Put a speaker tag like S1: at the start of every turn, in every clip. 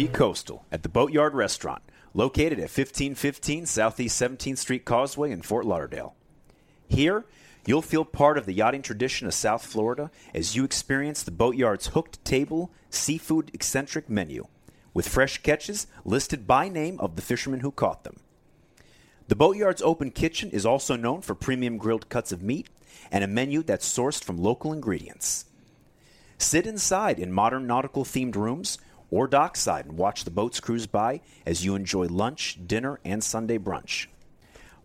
S1: Be Coastal at the Boatyard Restaurant, located at 1515 Southeast 17th Street Causeway in Fort Lauderdale. Here, you'll feel part of the yachting tradition of South Florida as you experience the Boatyard's hooked table, seafood eccentric menu, with fresh catches listed by name of the fishermen who caught them. The Boatyard's open kitchen is also known for premium grilled cuts of meat and a menu that's sourced from local ingredients. Sit inside in modern nautical themed rooms or dockside and watch the boats cruise by as you enjoy lunch, dinner, and Sunday brunch.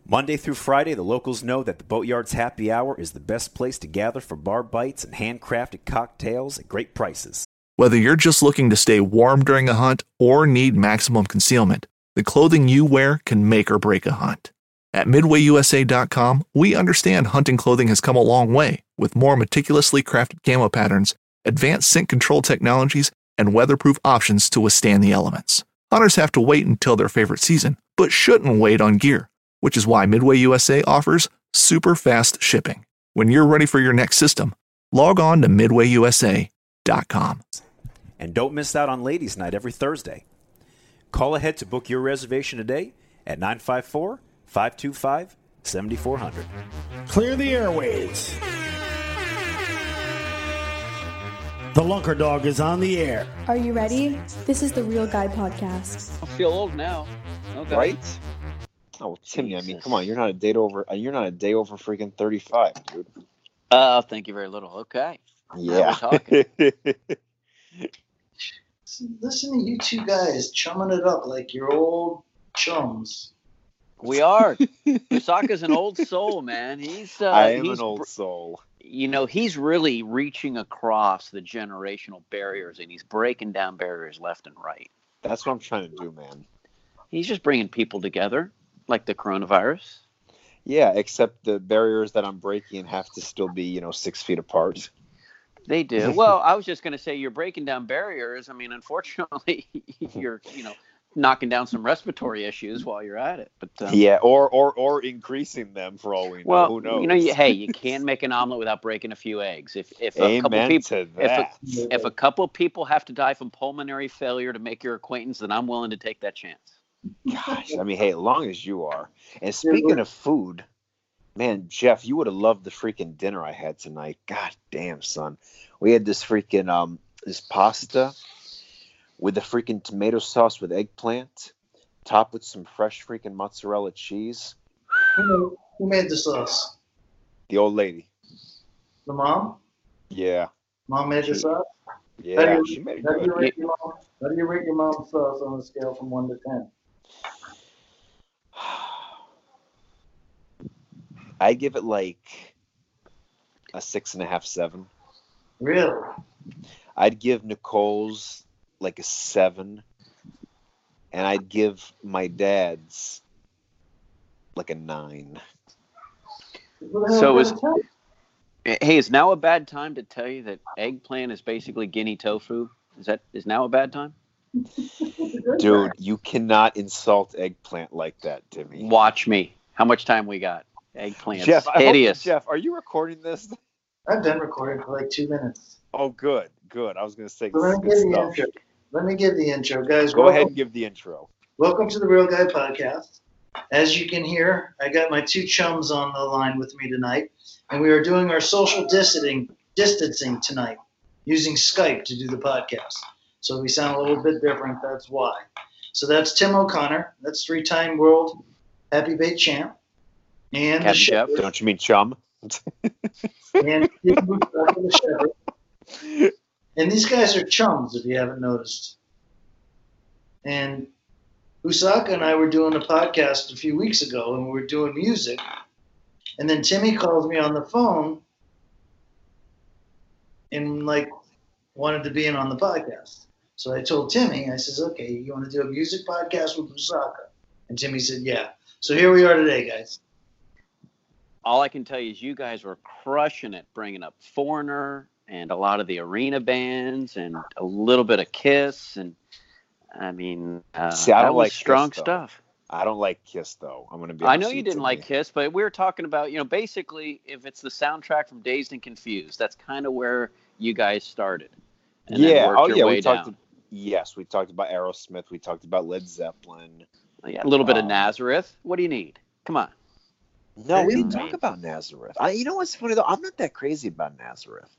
S1: Monday through Friday, the locals know that the Boatyard's happy hour is the best place to gather for bar bites and handcrafted cocktails at great prices.
S2: Whether you're just looking to stay warm during a hunt or need maximum concealment, the clothing you wear can make or break a hunt. At MidwayUSA.com, we understand hunting clothing has come a long way with more meticulously crafted camo patterns, advanced scent control technologies, and weatherproof options to withstand the elements. Hunters have to wait until their favorite season, but shouldn't wait on gear, which is why Midway USA offers super fast shipping. When you're ready for your next system, log on to MidwayUSA.com.
S1: And don't miss out on Ladies' Night every Thursday. Call ahead to book your reservation today at 954 525 7400.
S3: Clear the airways. The Lunker Dog is on the air.
S4: Are you ready? This is the Real Guy Podcast.
S5: I feel old now. Okay.
S6: Right? Oh, Timmy, I mean, come on, you're not a day over. uh, You're not a day over freaking thirty-five, dude.
S5: Uh, thank you very little. Okay.
S6: Yeah.
S7: Listen to you two guys chumming it up like your old chums.
S5: We are. Osaka's an old soul, man. He's uh,
S6: I am
S5: he's
S6: an old
S5: br-
S6: soul.
S5: You know, he's really reaching across the generational barriers and he's breaking down barriers left and right.
S6: That's what I'm trying to do, man.
S5: He's just bringing people together, like the coronavirus.
S6: Yeah, except the barriers that I'm breaking have to still be, you know, six feet apart.
S5: They do. Well, I was just going to say you're breaking down barriers. I mean, unfortunately, you're, you know, knocking down some respiratory issues while you're at it. But um,
S6: Yeah, or or or increasing them for all we know.
S5: Well,
S6: Who knows?
S5: you know, you, hey, you can't make an omelet without breaking a few eggs. If if a couple people, if a, if a couple people have to die from pulmonary failure to make your acquaintance, then I'm willing to take that chance.
S6: Gosh, I mean, hey, as long as you are. And speaking of food, man, Jeff, you would have loved the freaking dinner I had tonight. God damn, son. We had this freaking um this pasta with the freaking tomato sauce with eggplant, topped with some fresh freaking mozzarella cheese.
S7: Who made the sauce?
S6: The old lady.
S7: The mom?
S6: Yeah.
S7: Mom made the sauce?
S6: Yeah.
S7: How do
S6: She
S7: you,
S6: made it
S7: how do you rate your mom? How do you rate your mom's sauce on a scale from one to ten?
S6: I give it like a six and a half, seven.
S7: Really?
S6: I'd give Nicole's like a seven, and I'd give my dad's like a nine.
S7: What the hell
S5: So
S7: is
S5: is- Hey, is now a bad time to tell you that eggplant is basically guinea tofu? Is that is now a bad time?
S6: Dude, you cannot insult eggplant like that, Timmy.
S5: Watch me. How much time we got? Eggplant.
S6: Jeff, I hope-
S5: hideous.
S6: Jeff, are you recording this?
S7: I've been recording for like two minutes.
S6: Oh, good, good. I was gonna say
S7: let me give the intro. Let me give the intro, guys.
S6: Go
S7: welcome,
S6: ahead and give the intro.
S7: Welcome to the Real Guy Podcast. As you can hear, I got my two chums on the line with me tonight, and we are doing our social distancing distancing tonight using Skype to do the podcast. So we sound a little bit different. That's why. So that's Tim O'Connor. That's three-time world happy bait champ, and the
S5: Captain Jeff.
S6: Don't you mean chum?
S7: and the shepherd. And these guys are chums, if you haven't noticed. And Usaka and I were doing a podcast a few weeks ago, and we were doing music. And then Timmy calls me on the phone and like wanted to be in on the podcast. So I told Timmy, I says, "Okay, you want to do a music podcast with Usaka?" And Timmy said, "Yeah." So here we are today, guys.
S5: all I can tell you is you guys were crushing it, bringing up Foreigner and a lot of the arena bands and a little bit of Kiss and I mean, uh,
S6: See, I don't
S5: was
S6: like Kiss,
S5: strong
S6: though.
S5: stuff.
S6: I don't like Kiss though. I'm gonna be.
S5: I know you didn't
S6: Timmy.
S5: like Kiss, but we were talking about you know basically if it's the soundtrack from Dazed and Confused, that's kind of where you guys started. And
S6: yeah.
S5: worked
S6: Oh yeah.
S5: way
S6: We talked. Yes, we talked about Aerosmith. We talked about Led Zeppelin.
S5: Yeah, a little bit of
S6: Um,
S5: Nazareth. What do you need? Come on.
S6: No, we didn't talk about Nazareth. I, you know what's funny though? I'm not that crazy about Nazareth.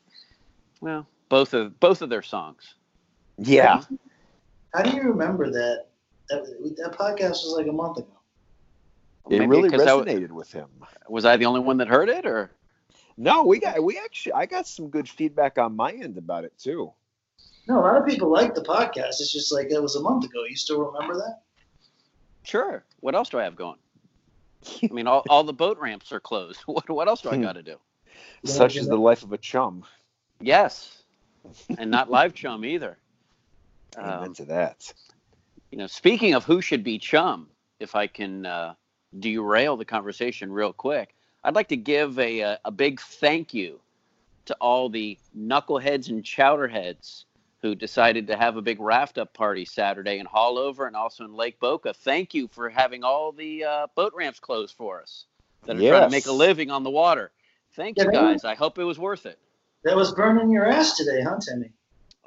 S5: Well, both of both of their songs.
S6: Yeah,
S7: How do you remember that? That, that podcast was like a month ago.
S6: it
S5: Maybe
S6: really
S5: 'cause I w-
S6: resonated with him.
S5: was I the only one that heard it, or
S6: No, we got we actually I got some good feedback on my end about it too.
S7: No, a lot of people like the podcast. It's just like that was a month ago. You still remember that?
S5: sure? What else do I have going? I mean, all, all the boat ramps are closed. What what else do I
S6: Hmm.
S5: got to do?
S6: Such is the life of a chum.
S5: Yes, and not live chum either.
S6: Amen
S5: Um,
S6: to that.
S5: you know, speaking of who should be chum, if I can uh, derail the conversation real quick, I'd like to give a, a, a big thank you to all the knuckleheads and chowderheads who decided to have a big raft up party Saturday in Haulover and also in Lake Boca. Thank you for having all the uh, boat ramps closed for us that are trying to make a living on the water. Thank you guys. I hope it was worth it.
S7: That was burning your ass today, huh, Timmy?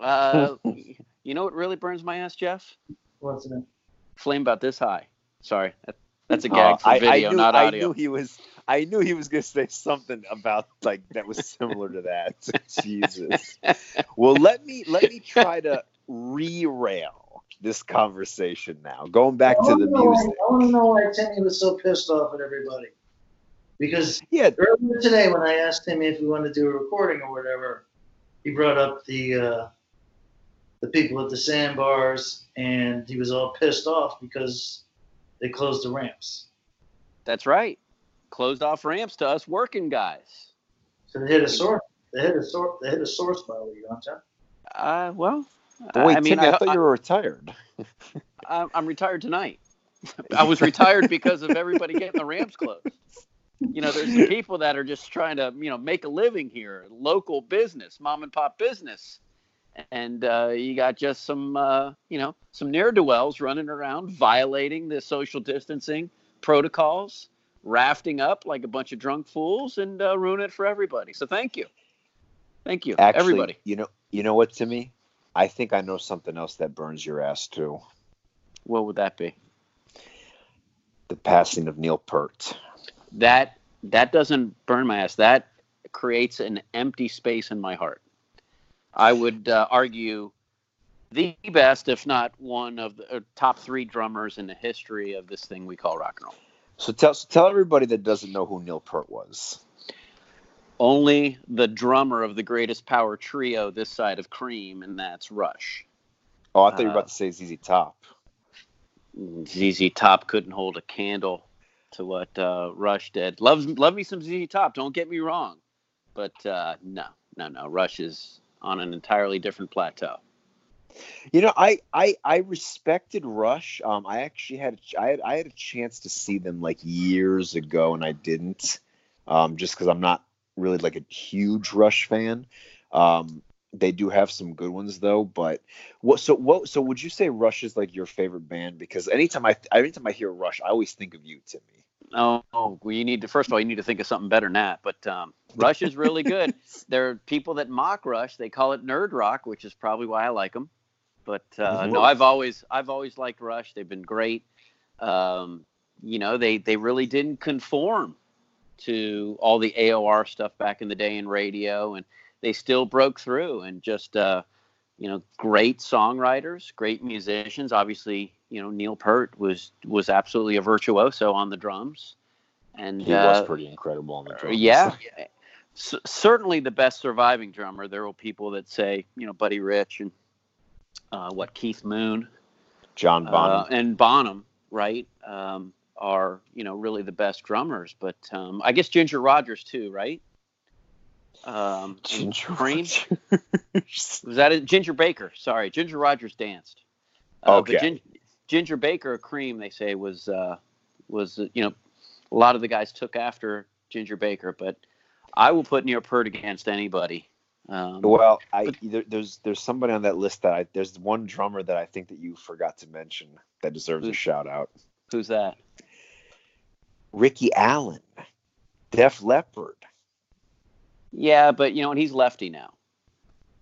S5: Uh, you know what really burns my ass, Jeff?
S7: What's it?
S5: Flame about this high. Sorry, that, that's a
S6: Uh,
S5: gag for
S6: I,
S5: video,
S6: I knew,
S5: not
S6: I knew he was. I knew he was going to say something about like that was similar to that. Jesus. Well, let me let me try to re-rail this conversation now. Going back to the
S7: know why-
S6: music.
S7: I want to know why Timmy was so pissed off at everybody. Because
S6: Yeah,
S7: earlier today, when I asked him if we wanted to do a recording or whatever, he brought up the uh, the people at the sandbars, and he was all pissed off because they closed the ramps.
S5: That's right. Closed off ramps to us working guys.
S7: So they hit a sore. They hit a sore. They hit a sore spot with you, don't you?
S5: Uh, well,
S6: but wait,
S5: I mean,
S6: Timmy, I,
S5: I,
S6: thought you were retired.
S5: I, I'm retired tonight. I was retired because of everybody getting the ramps closed. You know, there's some people that are just trying to, you know, make a living here, local business, mom and pop business. And uh, you got just some, uh, you know, some ne'er do wells running around violating the social distancing protocols, rafting up like a bunch of drunk fools, and uh, ruin it for everybody. So thank you, thank you,
S6: Actually,
S5: everybody.
S6: you know, you know what, Timmy? I think I know something else that burns your ass too.
S5: What would that be?
S6: The passing of Neil Peart.
S5: That that doesn't burn my ass. That creates an empty space in my heart. I would uh, argue the best if not one of the uh, top three drummers in the history of this thing we call rock and roll.
S6: So tell so tell everybody that doesn't know who Neil Peart was.
S5: only the drummer of the greatest power trio this side of Cream and that's Rush.
S6: Oh, I thought you were
S5: Uh,
S6: about to say ZZ Top.
S5: ZZ Top couldn't hold a candle to what uh, Rush did. Love, love me some ZZ Top. Don't get me wrong, but uh, no, no, no. Rush is on an entirely different plateau.
S6: You know, I I I respected Rush. Um, I actually had I had I had a chance to see them like years ago, and I didn't. Um, just because I'm not really like a huge Rush fan. Um, they do have some good ones though. But what? So what? So would you say Rush is like your favorite band? Because anytime I anytime I hear Rush, I always think of you, Timmy.
S5: Oh, well, you need to first of all, you need to think of something better than that. But um, Rush is really good. there are people that mock Rush. They call it nerd rock, which is probably why I like them. But uh, no, I've always I've always liked Rush. They've been great. Um, you know, they they really didn't conform to all the AOR stuff back in the day in radio, and they still broke through and just uh, you know great songwriters, great musicians. Obviously, you know Neil Peart was was absolutely a virtuoso on the drums, and
S6: He
S5: uh,
S6: was pretty incredible on the drums.
S5: yeah. C- certainly the best surviving drummer. There were people that say, you know, Buddy Rich and uh, what Keith Moon
S6: John Bonham.
S5: uh, and Bonham, right, um, are you know really the best drummers. But um, I guess Ginger Rogers too, right? Um,
S6: Ginger
S5: Cream
S6: Rogers.
S5: was that it? Ginger Baker? Sorry, Ginger Rogers danced. Uh,
S6: Okay.
S5: Gin- Ginger Baker, Cream, they say was uh, was uh, you know a lot of the guys took after Ginger Baker, but I will put Neil Peart against anybody. Um,
S6: Well, I
S5: But-
S6: there, there's there's somebody on that list that I there's one drummer that I think that you forgot to mention that deserves a shout out.
S5: who's that?
S6: Ricky Allen, Def Leppard.
S5: Yeah, but you know, and he's lefty now.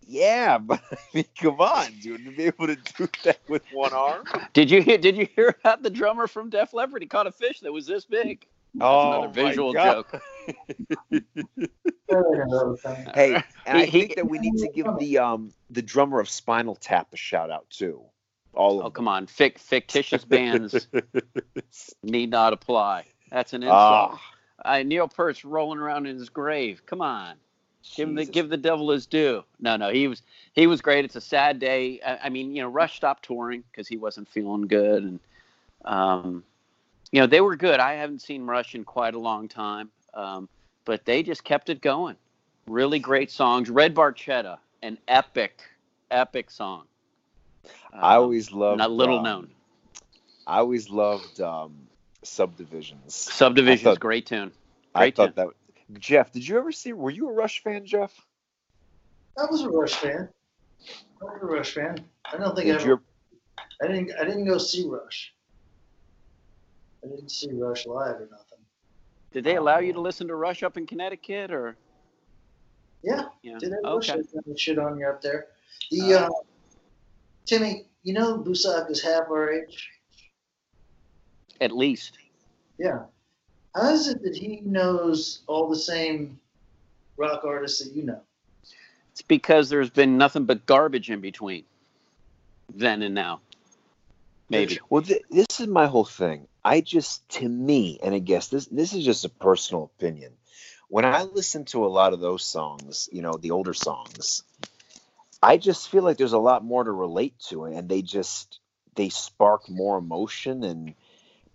S6: Yeah, but I mean, come on, dude, to be able to do that with one arm.
S5: Did you hear? Did you hear about the drummer from Def Leppard? He caught a fish that was this big. That's
S6: oh,
S5: another visual
S6: my God.
S5: joke.
S6: Hey, and I
S5: he-
S6: think that we need to give the um the drummer of Spinal Tap a shout out too. All of
S5: Oh come on, Fic- fictitious bands need not apply. That's an insult.
S6: Ah,
S5: Uh, Neil Peart's rolling around in his grave. Come on, give him the give the devil his due. No, no, he was he was great. It's a sad day. I, I mean, you know, Rush stopped touring because he wasn't feeling good, and um, you know they were good. I haven't seen Rush in quite a long time, um, but they just kept it going. Really great songs. Red Barchetta, an epic, epic song.
S6: I
S5: Um,
S6: always loved
S5: not little
S6: um,
S5: known.
S6: I always loved um subdivisions.
S5: Subdivision's
S6: thought-
S5: great tune.
S6: I
S5: Great
S6: thought that. Jeff, did you ever see? Were you a Rush fan, Jeff?
S7: I was a Rush fan. I was a Rush fan. I don't think I
S6: Did
S7: ever,
S6: you?
S7: I didn't I didn't go see Rush. I didn't see Rush live or nothing.
S5: Did they allow you to listen to Rush up in Connecticut or?
S7: Yeah,
S5: Yeah.
S7: did I
S5: Okay.
S7: Rush shit on you up there? The uh, Timmy, you know Busak is half our age.
S5: At least.
S7: Yeah. How is it that he knows all the same rock artists that you know?
S5: It's because there's been nothing but garbage in between then and now. Maybe.
S6: Well, th- this is my whole thing. I just, to me, and I guess this this is just a personal opinion. When I listen to a lot of those songs, you know, the older songs, I just feel like there's a lot more to relate to, and they just they spark more emotion and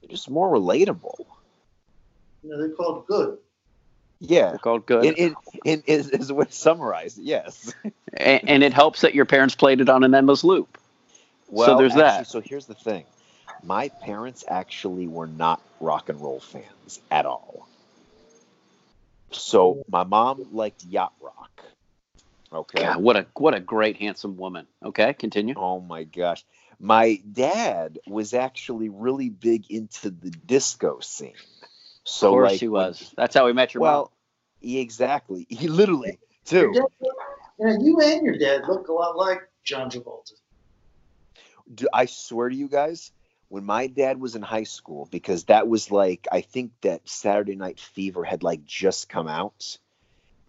S6: they're just more relatable.
S7: You know, they're called good.
S6: Yeah,
S5: They're called good.
S6: it, it, it is, is a way to summarize it. Yes.
S5: A- and, it helps that your parents played it on an endless loop.
S6: Well,
S5: there's
S6: actually,
S5: that.
S6: So here's the thing: my parents actually were not rock and roll fans at all. So my mom liked yacht rock. Okay.
S5: God, what a what a great handsome woman. Okay, continue.
S6: Oh my gosh. My dad was actually really big into the disco scene. So
S5: of course
S6: like
S5: he
S6: when-
S5: was. That's how we met your mom.
S6: well, he- exactly. He literally too.
S7: dad, you, and your dad look a lot like John Travolta.
S6: Do- I swear to you guys, when my dad was in high school, because that was like I think that Saturday Night Fever had like just come out.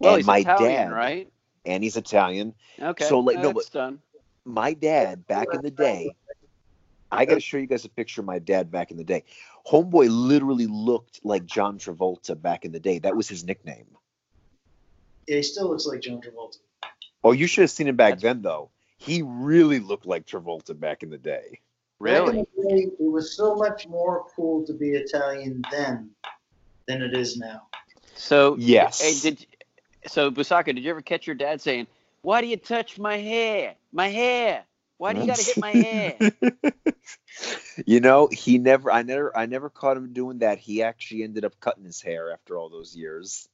S5: mom. Well,
S6: and
S5: he's
S6: my
S5: Italian,
S6: dad,
S5: right?
S6: and he's Italian.
S5: Okay.
S6: So, like, no,
S5: that's done.
S6: My dad back in the day, I got to show you guys a picture of my dad back in the day. Homeboy literally looked like John Travolta back in the day. That was his nickname.
S7: Yeah, he still looks like John Travolta.
S6: Oh, you should have seen him back
S5: That's-
S6: then, though. He really looked like Travolta back in the day.
S5: Really?
S7: Back in the day, it was so much more cool to be Italian then than it is now.
S5: So
S6: Yes.
S5: Hey, did so Busaka? Did you ever catch your dad saying, "Why do you touch my hair? My hair? Why do you got to hit my hair?"
S6: you know, he never. I never. I never caught him doing that. He actually ended up cutting his hair after all those years.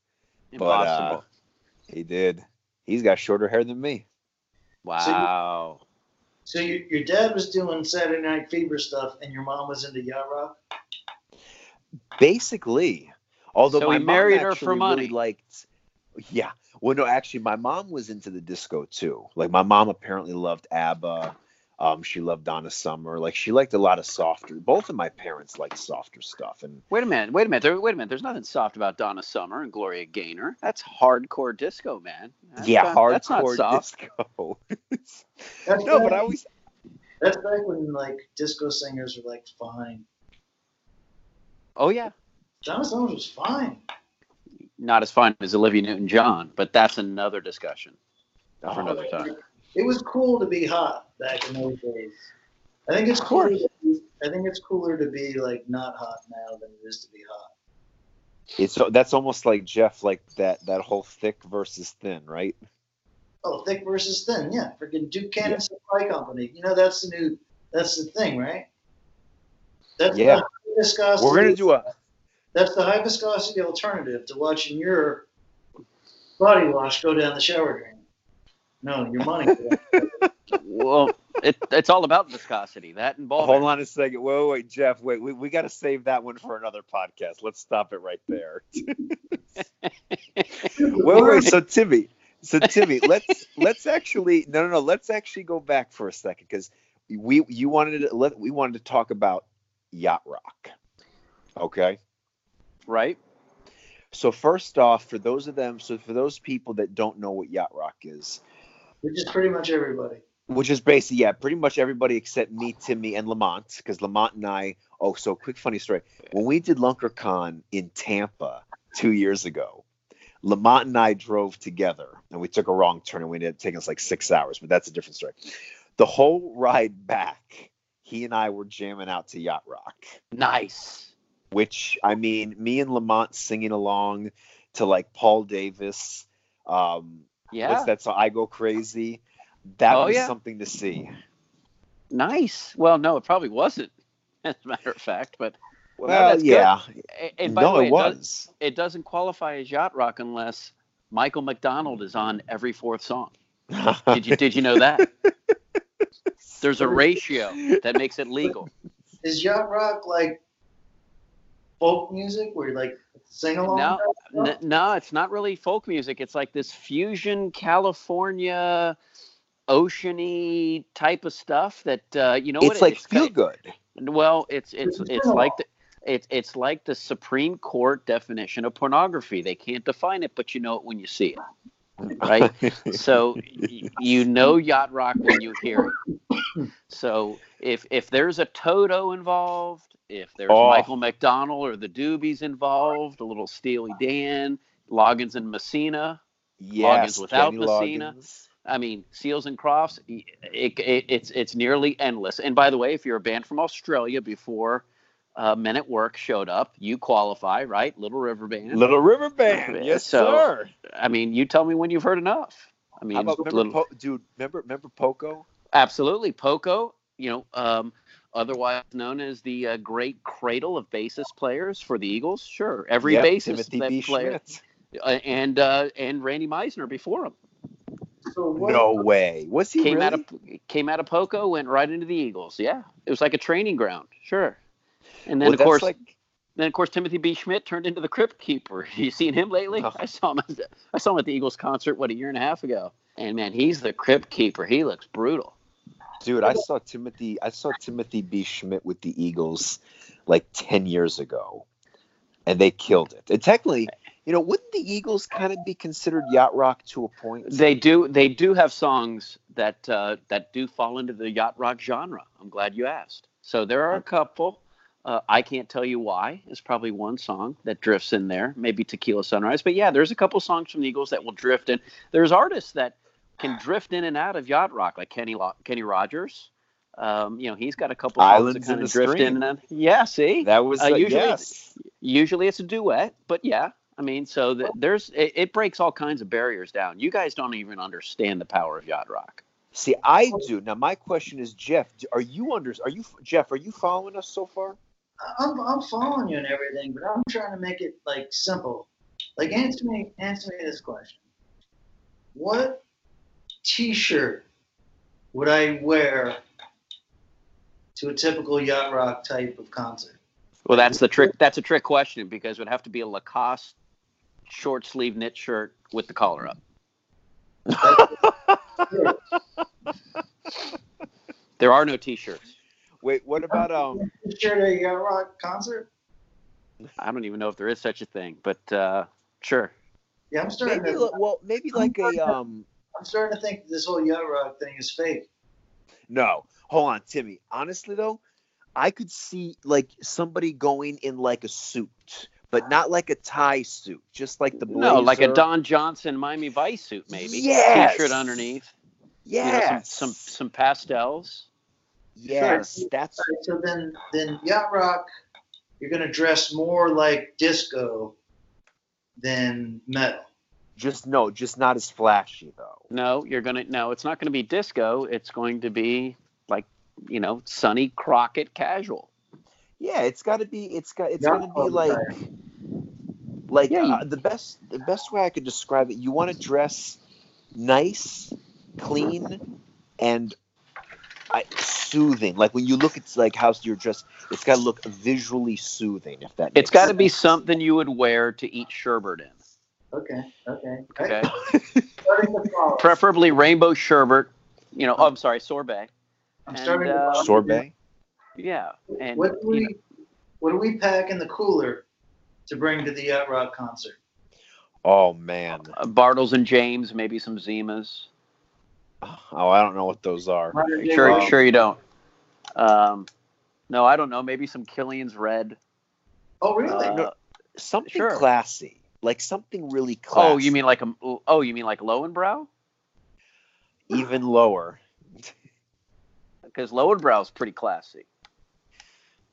S6: But, uh,
S5: Impossible.
S6: He did. He's got shorter hair than me.
S5: wow.
S7: So your, your dad was doing Saturday Night Fever stuff, and your mom was into yacht rock.
S6: Basically, although
S5: So
S6: my
S5: he
S6: mom
S5: married her for money.
S6: Really liked, yeah. Well, no, actually, my mom was into the disco too. Like my mom apparently loved ABBA. Um, she loved Donna Summer. Like she liked a lot of softer. Both of my parents liked softer stuff, and
S5: Wait a minute. Wait a minute. There, wait a minute. There's nothing soft about Donna Summer and Gloria Gaynor. That's hardcore disco, man. That's
S6: yeah,
S5: not-
S6: hardcore
S5: That's not soft.
S6: disco.
S7: That's
S6: no,
S7: back,
S6: but I always
S7: that's back when like disco singers were like fine.
S5: Oh yeah.
S7: Donna Summer was fine.
S5: Not as fine as Olivia Newton-John, but that's another discussion
S6: Oh,
S5: for another time.
S7: It was cool to be hot back in those days. I think it's
S5: Of course.
S7: cooler. to be- I think it's cooler to be like not hot now than it is to be hot.
S6: It's that's almost like Jeff, like that that whole thick versus thin, right?
S7: Oh, thick versus thin. Yeah, freaking Duke Cannon Supply Company. You know that's the new. That's the thing, right? That's
S6: Yeah.
S7: the.
S6: We're gonna do a
S7: That's the high viscosity alternative to watching your body wash go down the shower drain. No, your money.
S5: well, it, it's all about viscosity. That and ball.
S6: hold on a second. Wait, wait, wait, Jeff. Wait, we, we got to save that one for another podcast. Let's stop it right there. wait, wait. So Timmy, So Timmy, let's let's actually no no no let's actually go back for a second because we you wanted to let we wanted to talk about yacht rock. Okay.
S5: Right?
S6: So first off, for those of them, so for those people that don't know what yacht rock is,
S7: Which is pretty much everybody.
S6: which is basically yeah, pretty much everybody except me, Timmy, and Lamont, because Lamont and I. Oh, so quick funny story. When we did LunkerCon in Tampa two years ago, Lamont and I drove together, and we took a wrong turn, and we ended up taking us like six hours. But that's a different story. The whole ride back, he and I were jamming out to yacht rock.
S5: Nice.
S6: Which I mean, me and Lamont singing along to like Paul Davis. Um,
S5: Yeah.
S6: What's that song? I Go Crazy. That
S5: Oh,
S6: was
S5: yeah.
S6: something to see.
S5: Nice. Well, no, it probably wasn't, as a matter of fact. But
S6: Well,
S5: that's good.
S6: yeah.
S5: a- and by
S6: no,
S5: the way,
S6: it
S5: does-
S6: was.
S5: it doesn't qualify as yacht rock unless Michael McDonald is on every fourth song. Did you did you know that? There's a ratio that makes it legal.
S7: Is yacht rock like folk music where you like sing along?
S5: No, N- no, it's not really folk music. It's like this fusion California oceany type of stuff that uh, you know what
S6: it's like
S5: it's
S6: feel
S5: ki-
S6: good.
S5: Well, it's it's
S7: It's
S5: it's
S7: been a
S5: like the it's it's like the Supreme Court definition of pornography. They can't define it, but you know it when you see it. Right? so you know yacht rock when you hear it. So if if there's a Toto involved, if there's
S6: Oh.
S5: Michael McDonald or the Doobies involved, a little Steely Dan, Loggins and Messina,
S6: yes,
S5: without
S6: Kenny
S5: Messina.
S6: Loggins.
S5: I mean, Seals and Crofts, it, it, it's it's nearly endless. And by the way, if you're a band from Australia before uh, Men at Work showed up, you qualify, right? Little River Band.
S6: Little River Band. Yes,
S5: So,
S6: sir.
S5: I mean, you tell me when you've heard enough. I mean,
S6: How about remember,
S5: little,
S6: po- dude? Remember, remember Poco?
S5: absolutely, Poco. You know, um, otherwise known as the uh, great cradle of bassist players for the Eagles. Sure, every
S6: Yep,
S5: bassist
S6: Timothy
S5: that
S6: B.
S5: player,
S6: Schmit.
S5: uh, and uh, and Randy Meisner before him.
S7: So what,
S6: No way. Was he
S5: came
S6: really?
S5: out of came out of Poco, went right into the Eagles. Yeah, it was like a training ground. Sure. And then
S6: Well,
S5: of course,
S6: like
S5: then of course Timothy B. Schmit turned into the Crypt Keeper. You seen him lately?
S6: Oh.
S5: I saw him. At the, I saw him at the Eagles concert what a year and a half ago. And man, he's the Crypt Keeper. He looks brutal.
S6: Dude, I saw Timothy. I saw Timothy B. Schmit with the Eagles like ten years ago, and they killed it. And technically, you know, wouldn't the Eagles kind of be considered yacht rock to a point?
S5: They do they do have songs that uh, that do fall into the yacht rock genre. I'm glad you asked. So there are a couple. Uh, I can't tell you why. It's probably one song that drifts in there, maybe Tequila Sunrise. But yeah, there's a couple songs from the Eagles that will drift in. There's artists that can drift in and out of yacht rock, like Kenny Lo- Kenny Rogers. Um, you know, he's got a couple songs
S6: Islands
S5: that
S6: in
S5: kind of drift
S6: Stream.
S5: in and out. Yeah, see,
S6: That was
S5: Uh,
S6: uh,
S5: usually-
S6: yes.
S5: usually it's a duet, but yeah, I mean, so the, there's it, it breaks all kinds of barriers down. You guys don't even understand the power of yacht rock.
S6: See, I do. Now, my question is, Jeff, are you under? Are you Jeff? Are you following us so far?
S7: I'm, I'm following you and everything, but I'm trying to make it like simple. Like answer me answer me this question. What t-shirt would I wear to a typical yacht rock type of concert?
S5: Well, that's the trick. That's a trick question because it would have to be a Lacoste short sleeve knit shirt with the collar up. There are no t-shirts.
S6: Wait, what about um?
S7: T-shirt at a yacht rock concert?
S5: I don't even know if there is such a thing, but uh, sure.
S7: Yeah, I'm starting
S6: Maybe
S7: to
S6: li- well, maybe like a um.
S7: I'm starting to think this whole yacht rock thing is fake.
S6: No, hold on, Timmy. Honestly though, I could see like somebody going in like a suit, but not like a tie suit, just like the blazer.
S5: No, like a Don Johnson Miami Vice suit, maybe.
S6: Yes!
S5: T-shirt underneath. Yeah. You know,
S6: Yes,
S5: some, some some pastels.
S6: Yes, that's
S7: All right, so then then yacht rock, you're gonna dress more like disco than metal.
S6: just no, just not as flashy though.
S5: No, you're gonna no. It's not going to be disco. It's going to be like you know, Sonny Crockett casual.
S6: Yeah, it's got to be. It's got. It's
S7: Yeah,
S6: gonna be
S7: I'll
S6: like, like
S5: Yeah, you-
S6: uh, the best. The best way I could describe it. You want to dress nice, clean, and I, soothing. Like when you look at like how you're dressed, it's got to look visually soothing. If that.
S5: it's got to be something you would wear to eat sherbet in.
S7: Okay, okay.
S5: Okay.
S7: starting to follow.
S5: preferably rainbow sherbet. You know, oh, I'm sorry, sorbet.
S7: I'm
S5: and,
S7: starting
S5: uh,
S7: follow.
S6: Sorbet.
S5: Yeah, and
S7: What do
S5: you
S7: we
S5: know,
S7: what do we pack in the cooler to bring to the Yacht Rock concert?
S6: Oh man.
S5: uh, Bartles and James, maybe some Zimas.
S6: Oh, I don't know what those are.
S5: Sure,
S6: Wow.
S5: sure you don't. Um, no, I don't know. Maybe some Killian's Red.
S7: Oh really?
S5: Uh,
S6: Something
S5: Sure.
S6: classy, like something really classy.
S5: oh, you mean like a? Oh, you mean like Lowenbrau?
S6: even lower?
S5: Because low and brow is pretty classy.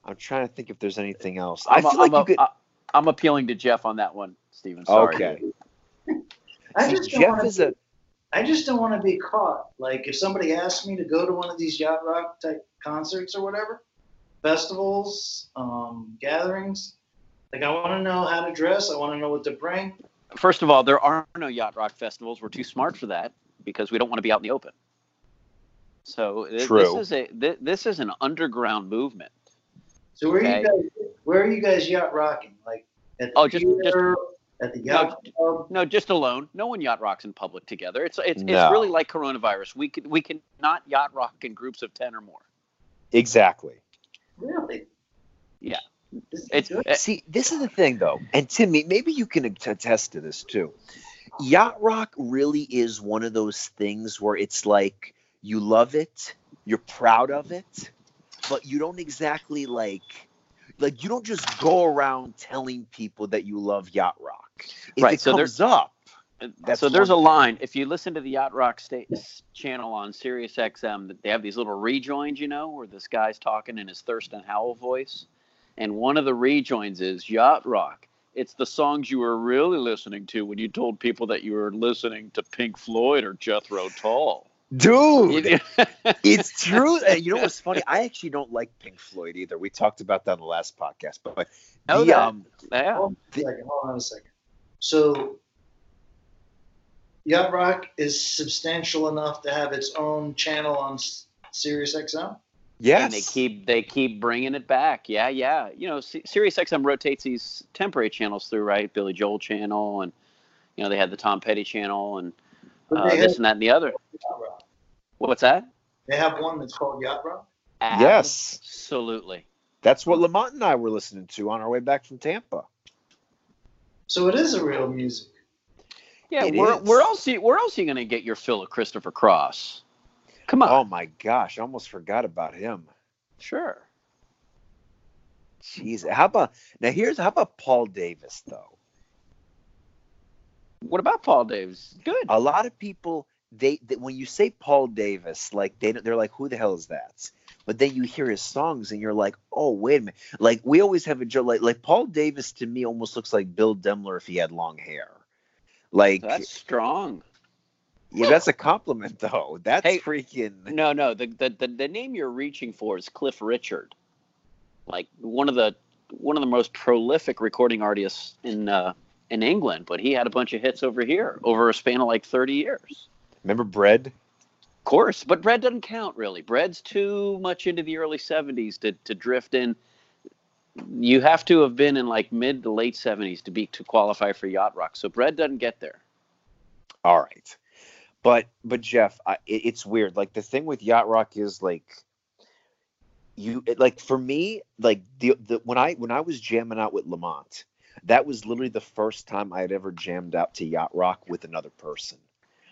S6: I'm trying to think if there's anything else. I
S5: I'm, a-
S6: feel like
S5: I'm,
S6: you
S5: a-
S6: could.
S5: I- I'm appealing to Jeff on that one, Steven. Sorry.
S6: Okay.
S7: I
S6: See,
S7: just
S6: Jeff
S7: wanna
S6: is a.
S7: I just don't want to be caught. Like if somebody asks me to go to one of these yacht rock type concerts or whatever, festivals, um, gatherings, like I want to know how to dress. I want to know what to bring.
S5: First of all, there are no yacht rock festivals. We're too smart for that because we don't want to be out in the open. So th-
S6: True.
S5: this is a th- this is an underground movement.
S7: So where are you guys? Where are you guys yacht rocking? Like at the
S5: Oh, just- just-
S7: theater, at the yacht club?
S5: No, just alone. No one yacht rocks in public together. It's it's,
S6: No.
S5: it's really like coronavirus. We can we can not yacht rock in groups of ten or more.
S6: Exactly.
S7: Really?
S5: Yeah.
S7: This is
S5: It's eh,
S6: See, this is the thing, though, and Timmy, maybe you can attest to this too. Yacht rock really is one of those things where it's like you love it, you're proud of it, but you don't exactly like, like you don't just go around telling people that you love yacht rock. If
S5: Right,
S6: it
S5: so
S6: comes up, That's
S5: so there's a
S6: one thing.
S5: line. If you listen to the Yacht Rock sta- channel on Sirius XM, they have these little rejoins, you know, where this guy's talking in his Thurston Howell voice, and one of the rejoins is Yacht Rock. It's the songs you were really listening to when you told people that you were listening to Pink Floyd or Jethro Tull.
S6: dude, it's true. And you know what's funny? I actually don't like Pink Floyd either. We talked about that on the last podcast, but
S5: Know
S6: the,
S5: that.
S6: um,
S5: yeah.
S7: Hold on a second. Hold on a second. So, Yacht Rock is substantial enough to have its own channel on S- Sirius XM.
S6: yes,
S5: And they keep they keep bringing it back. Yeah, yeah. You know, S- Sirius XM rotates these temporary channels through, right? Billy Joel channel, and you know they had the Tom Petty channel, and uh, this
S7: have
S5: and that and the other. What's that?
S7: they have one that's called Yacht Rock.
S6: Yes.
S5: absolutely.
S6: That's what Lamont and I were listening to on our way back from Tampa.
S7: So it is a real music.
S5: Yeah,
S6: It
S5: where,
S6: is.
S5: where else? You, where else are you going to get your fill of Christopher Cross? Come on,
S6: Oh my gosh, I almost forgot about him.
S5: sure.
S6: Jeez, how about now? Here's how about Paul Davis though?
S5: What about Paul Davis? Good.
S6: A lot of people they, they when you say Paul Davis, like they they're like, who the hell is that? But then you hear his songs and you're like, oh wait a minute. Like we always have a joke. Like like Paul Davis to me almost looks like Bill Demler if he had long hair. Like
S5: That's strong.
S6: yeah, that's a compliment though. That's
S5: Hey,
S6: freaking.
S5: No, no. The, the the the name you're reaching for is Cliff Richard, like one of the one of the most prolific recording artists in uh, in England. But he had a bunch of hits over here over a span of like 30 years.
S6: Remember Bread?
S5: Course, but Bread doesn't count really. Bread's too much into the early 70s to to drift in. You have to have been in like mid to late 70s to be to qualify for yacht rock. So Bread doesn't get there.
S6: All right, but but Jeff, I, it, it's weird. Like the thing with yacht rock is like you it, like for me like the, the when I when I was jamming out with Lamont, that was literally the first time I had ever jammed out to yacht rock with another person.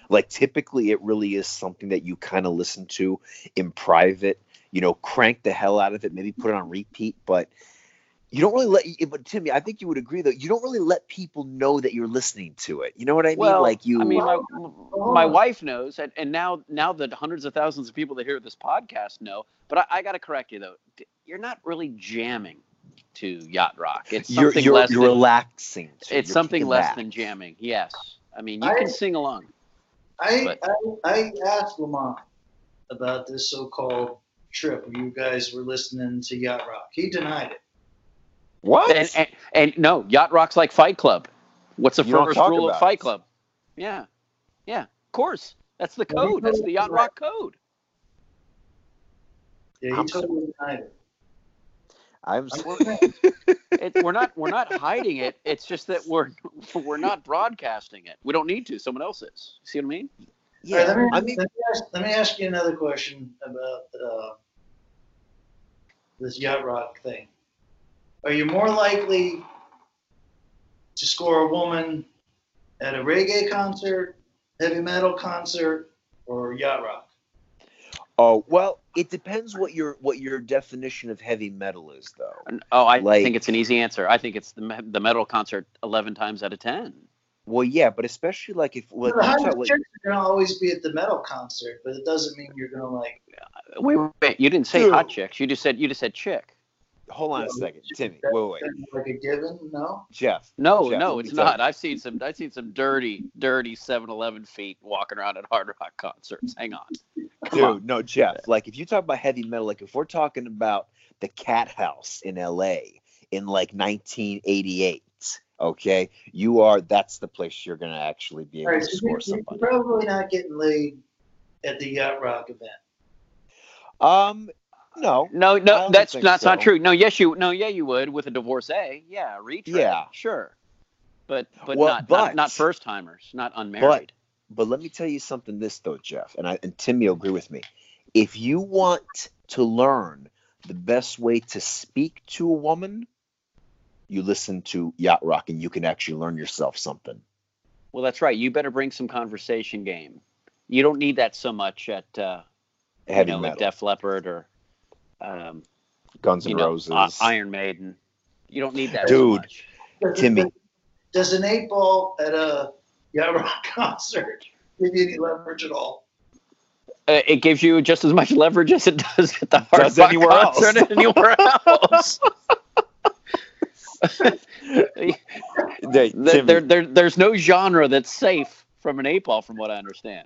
S6: Like typically, it really is something that you kind of listen to in private. You know, crank the hell out of it, maybe put it on repeat, but you don't really let. But Timmy, I think you would agree that you don't really let people know that you're listening to it. You know what I mean?
S5: Well,
S6: like you.
S5: I mean, my, my wife knows, and, and now now that hundreds of thousands of people that hear this podcast know. But I, I got to correct you though. You're not really jamming to yacht rock. It's
S6: you're
S5: something
S6: you're,
S5: less.
S6: you're
S5: than,
S6: relaxing. to
S5: it's
S6: You're
S5: something less
S6: back.
S5: than jamming. Yes. I mean, you
S7: I-
S5: can sing along.
S7: I, I I asked Lamont about this so-called trip where you guys were listening to Yacht Rock. He denied it.
S6: What?
S5: And, and, and no, yacht rock's like Fight Club. What's the
S6: You
S5: first rule of Fight
S6: it.
S5: Club? Yeah, yeah, of course. That's the code. That's the yacht rock code.
S7: Yeah, he
S6: I'm
S7: totally denied it.
S6: I'm.
S5: It, we're not we're not hiding it. It's just that we're we're not broadcasting it. We don't need to. Someone else is. See what I mean?
S7: All right, let, me,
S6: I mean,
S7: let, me ask, let me ask you another question about uh, this yacht rock thing. Are you more likely to score a woman at a reggae concert, heavy metal concert, or yacht rock?
S6: Oh well, it depends what your what your definition of heavy metal is, though.
S5: Oh, I
S6: Like-
S5: think it's an easy answer. I think it's the me- the metal concert eleven times out of ten.
S6: Well, yeah, but especially like if like,
S7: the
S6: you
S7: hottest
S6: talk, like
S7: chicks are gonna always be at the metal concert, but it doesn't mean you're gonna like.
S5: Wait, wait, wait, you didn't say
S6: Dude.
S5: hot chicks. You just said you just said chick.
S6: Hold on a second, Timmy.
S7: That's
S6: Wait, wait,
S7: like a given, no.
S6: Jeff.
S5: No,
S6: Jeff,
S5: no, it's not.
S6: you.
S5: I've seen some. I've seen some dirty, dirty 7-Eleven feet walking around at hard rock concerts. Hang on, Come
S6: Dude,
S5: on.
S6: no, Jeff. Like if you talk about heavy metal, like if we're talking about the Cat House in L.A. in like 1988, okay, you are. That's the place you're gonna actually be able
S7: right,
S6: to
S7: so
S6: score
S7: you're, you're
S6: somebody.
S7: probably not getting laid at the yacht rock event.
S6: Um, no.
S5: No, no, that's that's not true. No, yes, you. No, yeah, you would with a divorcee. Yeah, retread.
S6: Yeah.
S5: sure, but but
S6: Well,
S5: not,
S6: but-
S5: not not first timers, not unmarried.
S6: But but let me tell you something. This though, Jeff, and I and Timmy agree with me. If you want to learn the best way to speak to a woman, you listen to Yacht Rock, and you can actually learn yourself something.
S5: Well, that's right. You better bring some conversation game. You don't need that so much at uh, you know,
S6: metal,
S5: Def Leppard or um,
S6: Guns
S5: you
S6: N'
S5: know,
S6: Roses.
S5: I- Iron Maiden. You don't need that so
S6: Dude.
S5: much.
S6: Timmy.
S7: Does an eight ball at a yacht rock concert give you any leverage at all?
S5: Uh, it gives you just as much leverage as it does at the hard
S6: Does
S5: rock
S6: anywhere else.
S5: concert anywhere else. There, there, there, there's no genre that's safe from an eight ball, from what I understand.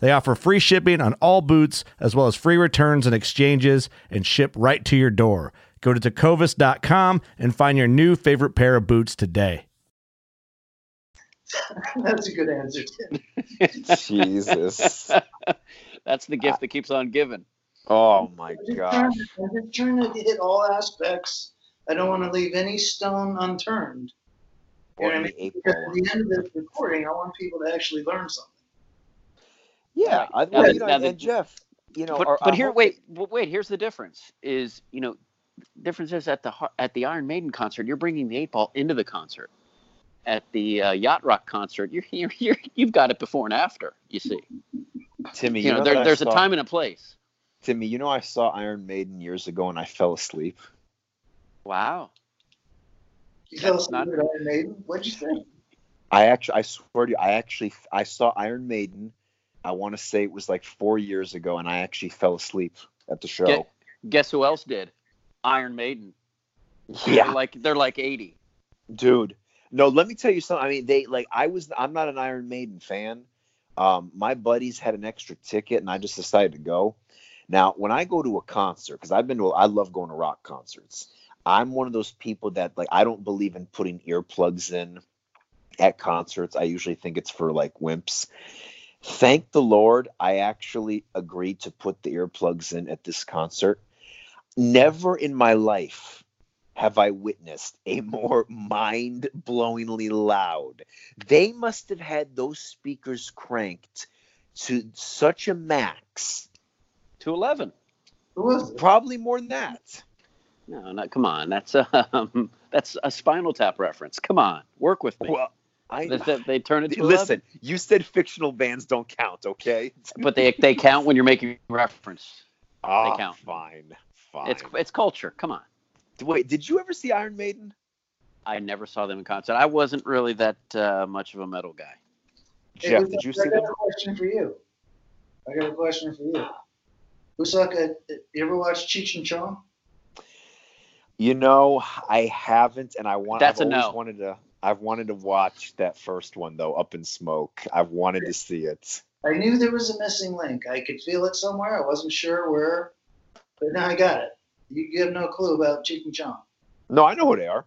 S3: They offer free shipping on all boots, as well as free returns and exchanges, and ship right to your door. Go to tecovas.com and find your new favorite pair of boots today.
S7: That's a good answer, Tim.
S6: Jesus.
S5: That's the gift that keeps on giving.
S6: Oh my
S7: I'm
S6: gosh.
S7: I'm just trying to hit all aspects. I don't want to leave any stone unturned. You know what I mean? Because at the end of this recording, I want people to actually learn something.
S6: Yeah, I, well,
S5: the-
S6: you know,
S5: the-
S6: and Jeff, you know,
S5: but,
S6: our-
S5: but here, wait, well, wait. Here's the difference: is you know, difference is at the at the Iron Maiden concert, you're bringing the eight ball into the concert. At the uh, Yacht Rock concert, you're, you're, you're you've got it before and after. You see,
S6: Timmy,
S5: you, know,
S6: that
S5: there,
S6: I
S5: there's a time and a place.
S6: Timmy, you know, I saw Iron Maiden years ago and I fell asleep.
S5: Wow.
S7: You fell asleep
S5: not-
S7: at Iron Maiden? What'd you say?
S6: I actually, I swear to you, I actually, I saw Iron Maiden. I want to say it was like four years ago, and I actually fell asleep at the show.
S5: Get- Guess who else did? Iron Maiden. They're
S6: yeah,
S5: like they're like 80.
S6: dude. No, let me tell you something. I mean, they like I was. I'm not an Iron Maiden fan. Um, my buddies had an extra ticket, and I just decided to go. Now, when I go to a concert, because I've been to, I love going to rock concerts. I'm one of those people that like I don't believe in putting earplugs in at concerts. I usually think it's for like wimps. Thank the Lord, I actually agreed to put the earplugs in at this concert. Never in my life have I witnessed a more mind blowingly loud. They must have had those speakers cranked to such a max,
S5: To 11.
S7: Who was it?
S6: probably more than that.
S5: No, not come on. That's um that's a Spinal Tap reference. Come on, work with me.
S6: Well, I
S5: They, they, they turn it to 11,
S6: listen. You said fictional bands don't count, okay?
S5: but they they count when you're making reference.
S6: They
S5: count.
S6: Fine, fine.
S5: It's it's culture. Come on.
S6: Wait, did you ever see Iron Maiden?
S5: I never saw them in concert. I wasn't really that uh, much of a metal guy.
S7: Hey,
S6: Jeff,
S7: Usaka,
S6: did you see
S7: I
S6: see
S7: got
S6: them?
S7: a question for you. I got a question for you. Usaka, you ever watch Cheech and Chong?
S6: You know, I haven't, and I want.
S5: That's
S6: I've
S5: a
S6: always
S5: no.
S6: wanted to. I've wanted to watch that first one though, Up in Smoke. I've wanted to see it.
S7: I knew there was a missing link. I could feel it somewhere. I wasn't sure where, but now I got it. You, you have no clue about Cheech and Chong.
S6: No, I know who they are.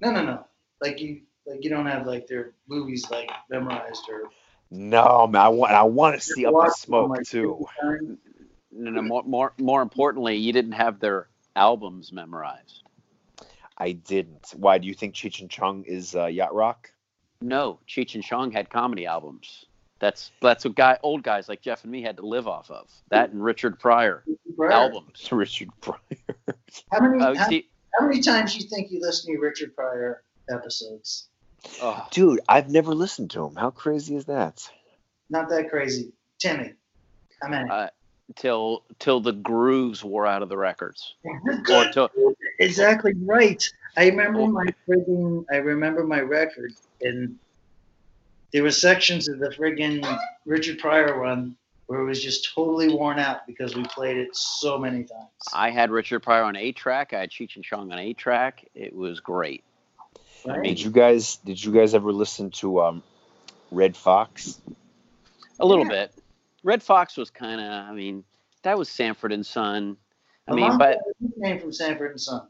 S7: No, no, no. Like you, like you don't have like their movies like memorized or.
S6: No, man, I want. I want to see Up in Smoke
S7: like,
S6: too.
S5: No, no, more more more importantly, you didn't have their albums memorized.
S6: I didn't. Why do you think Cheech and Chong is uh, yacht rock?
S5: No, Cheech and Chong had comedy albums. That's that's what guy old guys like Jeff and me had to live off of. That and Richard Pryor
S7: Right.
S5: albums.
S6: Richard Pryor.
S7: How many?
S5: Uh,
S7: how,
S5: see,
S7: how many times do you think you listen to Richard Pryor episodes?
S5: oh,
S6: Dude, I've never listened to him. How crazy is that?
S7: Not that crazy. Timmy. How many?
S5: Uh, till till the grooves wore out of the records, or till
S7: Exactly right. I remember my friggin' I remember my record and there were sections of the friggin' Richard Pryor run where it was just totally worn out because we played it so many times.
S5: I had Richard Pryor on eight track. I had Cheech and Chong on eight track. It was great.
S7: Right?
S6: Did you guys? Did you guys ever listen to um, Redd Foxx?
S5: A little
S7: Yeah.
S5: bit. Redd Foxx was kind of. I mean, that was Sanford and Son. I mean, but
S7: got his nickname from Sanford and Son.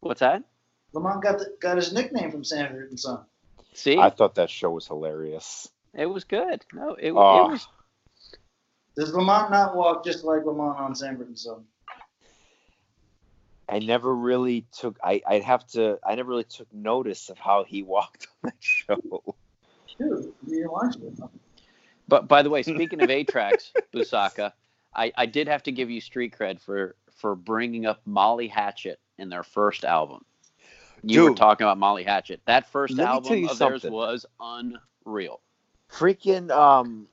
S5: what's that?
S7: Lamont got the, got his nickname from Sanford and Son.
S5: See,
S6: I thought that show was hilarious.
S5: it was good. No, it,
S6: Oh.
S5: it ah. was.
S7: Does Lamont not walk just like Lamont on Sanford and Son?
S6: I never really took. I I'd have to. I never really took notice of how he walked on that show.
S7: Dude, you didn't watch it.
S5: But by the way, speaking of tracks, Busaka, I, I did have to give you street cred for for bringing up Molly Hatchet in their first album. You were talking about Molly Hatchet. That first
S6: Let me tell
S5: album of theirs was unreal.
S6: Freaking um,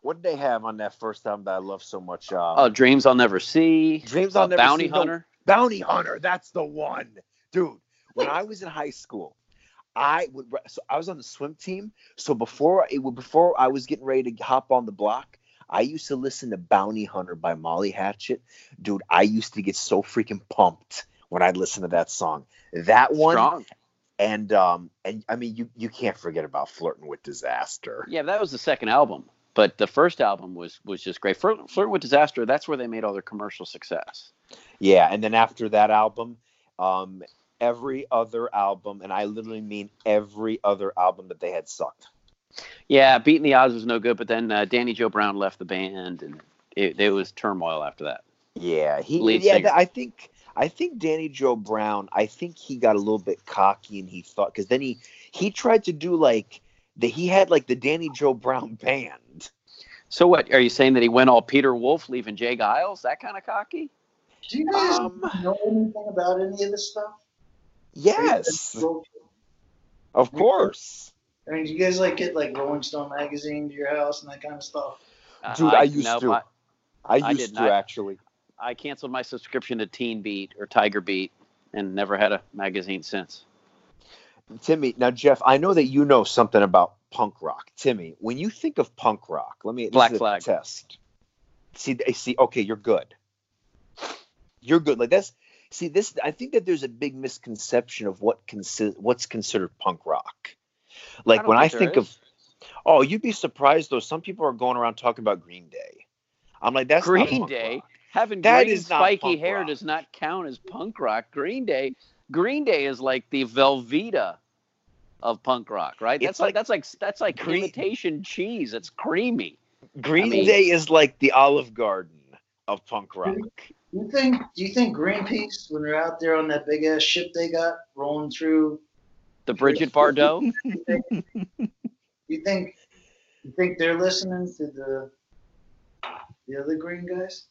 S6: what did they have on that first album that I love so much? Uh,
S5: Oh, Dreams I'll Never See.
S6: Dreams
S5: uh,
S6: I'll Never
S5: Bounty
S6: See. No,
S5: Hunter.
S6: Bounty Hunter. That's the one, dude. When I was in high school, I would. So I was on the swim team. So before it before I was getting ready to hop on the block, I used to listen to Bounty Hunter by Molly Hatchet. Dude, I used to get so freaking pumped when I'd listen to that song. That one
S5: Strong.
S6: and um and I mean you you can't forget about flirting with disaster.
S5: Yeah, that was the second album. But the first album was was just great. Flirt, Flirt with Disaster. That's where they made all their commercial success.
S6: Yeah, and then after that album, um every other album, and I literally mean every other album that they had sucked.
S5: Yeah, beating the odds was no good. But then uh, Danny Joe Brown left the band, and it, there was turmoil after that.
S6: Yeah, he
S5: Lead
S6: yeah,
S5: singer.
S6: I think I think Danny Joe Brown, I think he got a little bit cocky and he thought cuz then he he tried to do like the he had like the Danny Joe Brown band.
S5: So what are you saying that he went all Peter Wolf, leaving J. Geils? That kind of cocky?
S7: Do you guys
S6: Um,
S7: know anything about any of this stuff?
S6: Yes. Of course.
S7: I mean, do you guys like get like Rolling Stone magazine to your house and that kind of stuff?
S6: Uh, Dude, I used
S5: nope,
S6: to.
S5: I,
S6: I
S5: I
S6: used
S5: did
S6: to
S5: not.
S6: actually.
S5: I canceled my subscription to Teen Beat or Tiger Beat, and never had a magazine since.
S6: Timmy, now Jeff, I know that you know something about punk rock. Timmy, when you think of punk rock, let me this
S5: Black
S6: is a
S5: Flag.
S6: test. See, I see. Okay, you're good. You're good. Like that's. See, this. I think that there's a big misconception of what consi- what's considered punk rock. Like
S5: don't
S6: when I think
S5: is.
S6: of, oh, you'd be surprised though. Some people are going around talking about Green Day. I'm like, that's not
S5: Green Day.
S6: rock.
S5: Having
S6: That
S5: green spiky hair
S6: rock.
S5: does not count as punk rock. Green Day, Green Day is like the Velveeta of punk rock, right? That's like,
S6: like-
S5: that's like that's like
S6: Green-
S5: imitation cheese. It's creamy.
S6: Green
S5: mean-
S6: Day is like the Olive Garden of punk rock.
S7: You think? Do you think Greenpeace, when they're out there on that big ass ship they got rolling through,
S5: The Brigitte Bardot.
S7: you think? You think they're listening to the the other green guys?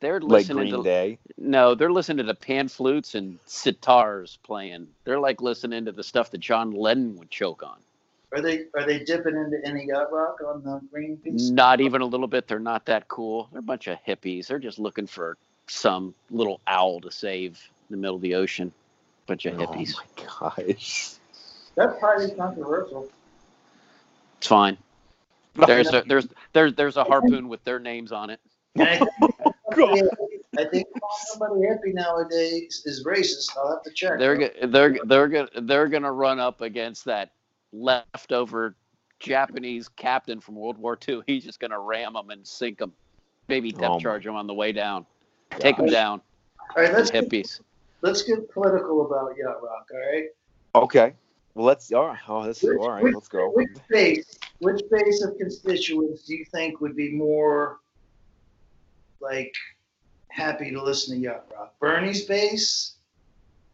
S5: They're
S6: Like
S5: listening
S6: Green
S5: to
S6: Day.
S5: no, they're listening to the pan flutes and sitars playing. They're like listening to the stuff that John Lennon would choke on.
S7: Are they are they dipping into any yacht rock on the Greenpeace?
S5: Not even a little bit. They're not that cool. They're a bunch of hippies. They're just looking for some little owl to save in the middle of the ocean. Bunch of oh hippies.
S6: Oh my gosh.
S7: That party's controversial.
S5: It's fine. There's a there's there's there's a harpoon with their names on it.
S7: And I think, I think somebody hippie nowadays is racist. I'll have to check.
S5: They're go- they're they're gonna they're gonna run up against that leftover Japanese captain from World War II. He's just gonna ram them and sink them. Maybe oh depth
S6: Oh
S5: charge them on the way down. Take them down.
S7: All right, let's get,
S5: Hippies.
S7: let's get political about yacht rock. All right.
S6: Okay. Well, let's. All right. Oh, this is
S7: Which-
S6: all right.
S7: which-
S6: Let's go.
S7: Which base, which base of constituents do you think would be more like happy to listen to yacht rock? Bernie's base,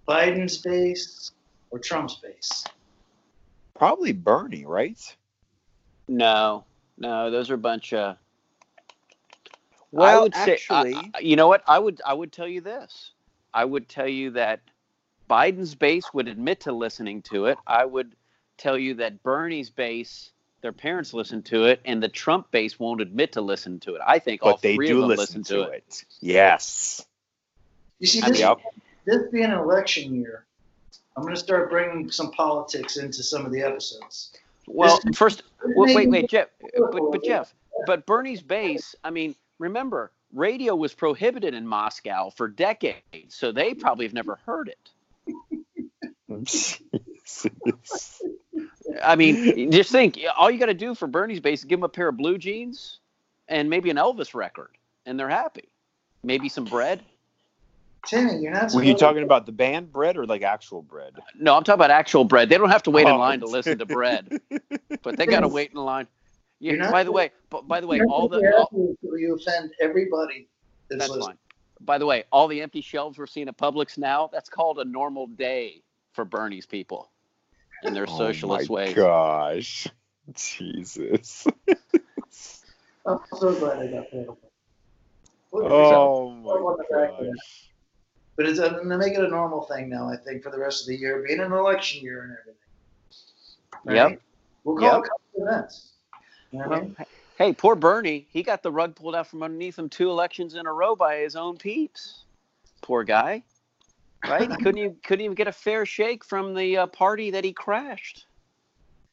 S7: Biden's base, or Trump's base?
S6: Probably Bernie, right?
S5: No, no, those are a bunch of. I
S6: Well,
S5: would say,
S6: actually,
S5: I- I- you know what? I would, I would tell you this. I would tell you that Biden's base would admit to listening to it. I would tell you that Bernie's base, their parents listen to it, and the Trump base won't admit to listen to it. I think all
S6: they
S5: three
S6: do
S5: of them
S6: listen,
S5: listen
S6: to it. Yes.
S7: You see, this,
S6: Yep.
S7: this being an election year, I'm going to start bringing some politics into some of the episodes.
S5: Well,
S7: This-
S5: first, wait, wait, wait, Jeff, but, but Jeff, but Bernie's base. I mean, remember, radio was prohibited in Moscow for decades, so they probably have never heard it. I mean, just think, all you got to do for Bernie's base is give them a pair of blue jeans and maybe an Elvis record, and they're happy. Maybe some bread.
S7: Timmy, you're not.
S6: Were you
S7: supposed-
S6: talking about the band bread or like actual bread?
S5: No, I'm talking about actual bread. They don't have to wait in
S6: Oh.
S5: line to listen to bread, but they got to wait in line.
S7: You're
S5: Yeah. By the way, but by the way, all the all,
S7: you offend everybody that's,
S5: that's
S7: listening.
S5: fine. By the way, all the empty shelves we're seeing at Publix now, that's called a normal day for Bernie's people in their oh socialist ways.
S6: oh my
S5: ways.
S6: Gosh. Jesus.
S7: I'm so glad I got political. Look at
S6: Oh
S7: on
S6: my gosh.
S7: But it's going to make it a normal thing now, I think, for the rest of the year, being an election year and everything.
S5: Yep.
S7: We'll call
S5: Yep.
S7: it events. You know what I mean?
S5: hey, poor Bernie, he got the rug pulled out from underneath him two elections in a row by his own peeps. Poor guy, right? Couldn't even couldn't even get a fair shake from the uh, party that he crashed.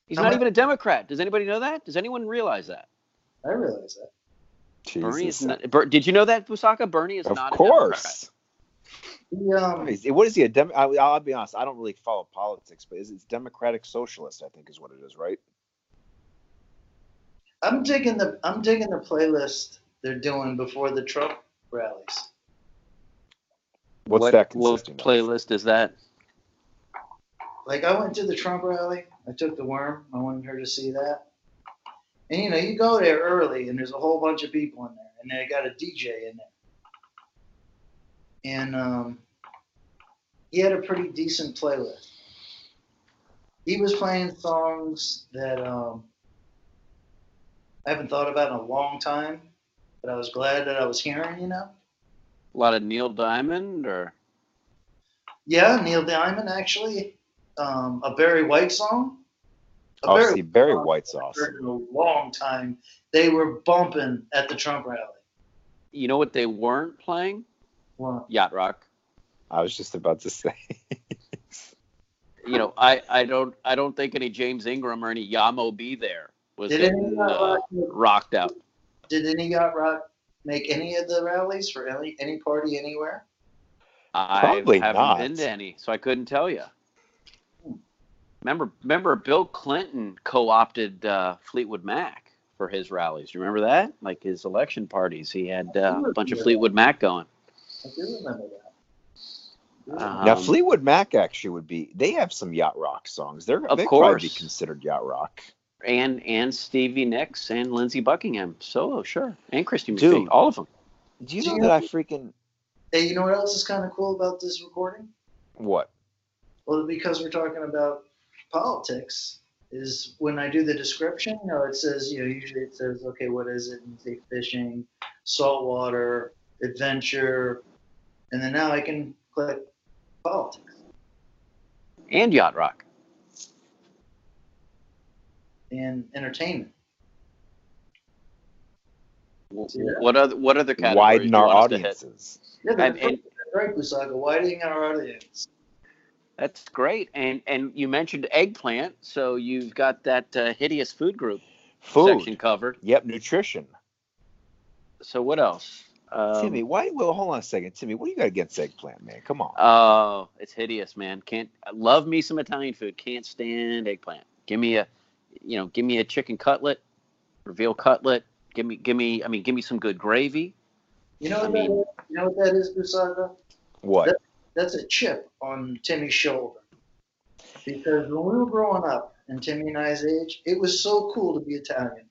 S5: He's
S7: How
S5: not
S7: mu-
S5: even a Democrat. Does anybody know that? Does anyone realize that?
S7: I realize that.
S5: Bernie is not. Ber, did you know that, Busaka? Bernie is
S6: Of
S5: not a Democrat.
S6: Of course.
S7: He, um,
S6: What is, what is he a dem? I, I'll be honest. I don't really follow politics, but is it Democratic Socialist? I think is what it is, right?
S7: I'm digging the I'm digging the playlist they're doing before the Trump rallies.
S6: What's
S5: what,
S6: that
S5: what
S6: consisting of?
S5: playlist is that?
S7: Like I went to the Trump rally. I took the worm. I wanted her to see that. And you know, you go there early, and there's a whole bunch of people in there, and they got a DJ in there. And um, he had a pretty decent playlist. He was playing songs that um, I haven't thought about in a long time, but I was glad that I was hearing. You know.
S5: A lot of Neil Diamond or
S7: Yeah, Neil Diamond actually. Um, a Barry White song. A
S6: Oh,
S7: Barry
S6: see, Barry
S7: song
S6: White's awesome.
S7: heard in a long time. They were bumping at the Trump rally.
S5: you know what they weren't playing?
S7: Well,
S5: Yacht Rock.
S6: I was just about to say.
S5: you know, I, I don't I don't think any James Ingram or any Yah Mo B There was
S7: Did any
S5: getting
S7: yacht
S5: uh,
S7: rock,
S5: rocked out.
S7: did any yacht rock make any of the rallies for any any party anywhere?
S5: I
S6: Probably
S5: haven't
S6: not.
S5: been to any, so I couldn't tell you. Remember, remember, Bill Clinton co-opted uh, Fleetwood Mac for his rallies. Do you remember that? Like his election parties, he had uh, a bunch of Fleetwood Mac going.
S7: I do remember that.
S5: Um,
S6: now Fleetwood Mac actually would be. They have some yacht rock songs. They're
S5: Of
S6: they probably be
S5: course.
S6: considered yacht rock.
S5: And and Stevie Nicks and Lindsey Buckingham solo, sure, and Christy McVie,
S6: Dude.
S5: all of them.
S6: Do you
S7: Do
S6: know
S7: you
S6: that
S7: know-
S6: I freaking
S7: Hey, you know what else is kind of cool about this recording?
S6: what?
S7: Well, because we're talking about politics, is when I do the description, you know, it says, you know, usually it says, okay, what is it? And you say fishing, saltwater, adventure, and then now I can click politics.
S5: And yacht rock.
S7: And entertainment.
S5: W-
S7: Yeah.
S5: What other what other categories?
S6: Widen our
S5: want us to hit?
S6: audiences.
S7: Yeah,
S5: And-
S7: that's
S5: and-
S7: right, Busaka, widening our audience.
S5: That's great. And and you mentioned eggplant, so you've got that uh, hideous food group
S6: Food.
S5: section covered.
S6: Yep, nutrition.
S5: So what else? Um,
S6: Timmy, why? Well, hold on a second, Timmy. What do you got against eggplant, man? Come on.
S5: Oh, it's hideous, man. Can't love me some Italian food. Can't stand eggplant. Give me a, you know, give me a chicken cutlet, or veal cutlet. Give me, give me. I mean, give me some good gravy.
S7: You know
S5: I
S7: what
S5: mean-
S7: that is? You know what that is, Busaka?
S6: what?
S7: That's a chip on Timmy's shoulder. Because when we were growing up, and Timmy and I's age, it was so cool to be Italian.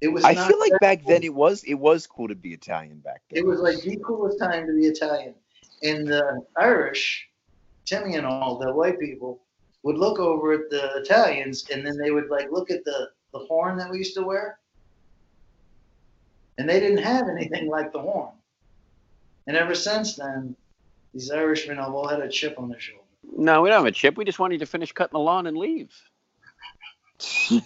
S7: It was.
S6: I
S7: not
S6: feel like back
S7: cool.
S6: then it was it was cool to be Italian back then.
S7: It was like the coolest time to be Italian. And the Irish, Timmy and all, the white people, would look over at the Italians and then they would like look at the, the horn that we used to wear. And they didn't have anything like the horn. And ever since then, these Irishmen have all had a chip on their shoulder.
S5: No, we don't have a chip. We just wanted you to finish cutting the lawn and leave.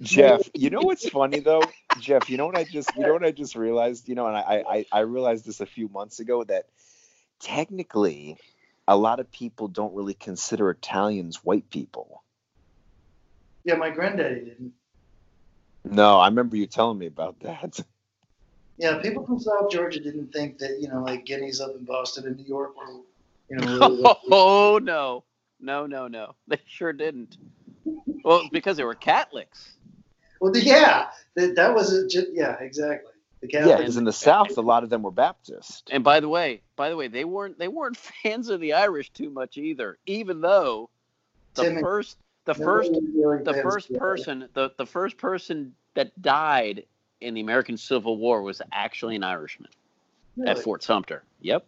S6: Jeff, you know what's funny though? Jeff, you know what I just you know what I just realized? You know, and I, I I realized this a few months ago that technically a lot of people don't really consider Italians white people.
S7: Yeah, my granddaddy didn't.
S6: No, I remember you telling me about that.
S7: Yeah, people from South Georgia didn't think that, you know, like guineas up in Boston and New York were, you know, really
S5: Oh no, no, no, no. They sure didn't. Well, because they were Catholics.
S7: Well, the- yeah, that, that was it. Just, yeah, exactly. The
S6: Yeah, because in the South, a lot of them were Baptist.
S5: And by the way, by the way, they weren't they weren't fans of the Irish too much either. Even though the
S7: Timmy,
S5: first the first the first person the, the first person that died in the American Civil War was actually an Irishman at Fort Sumter. Yep.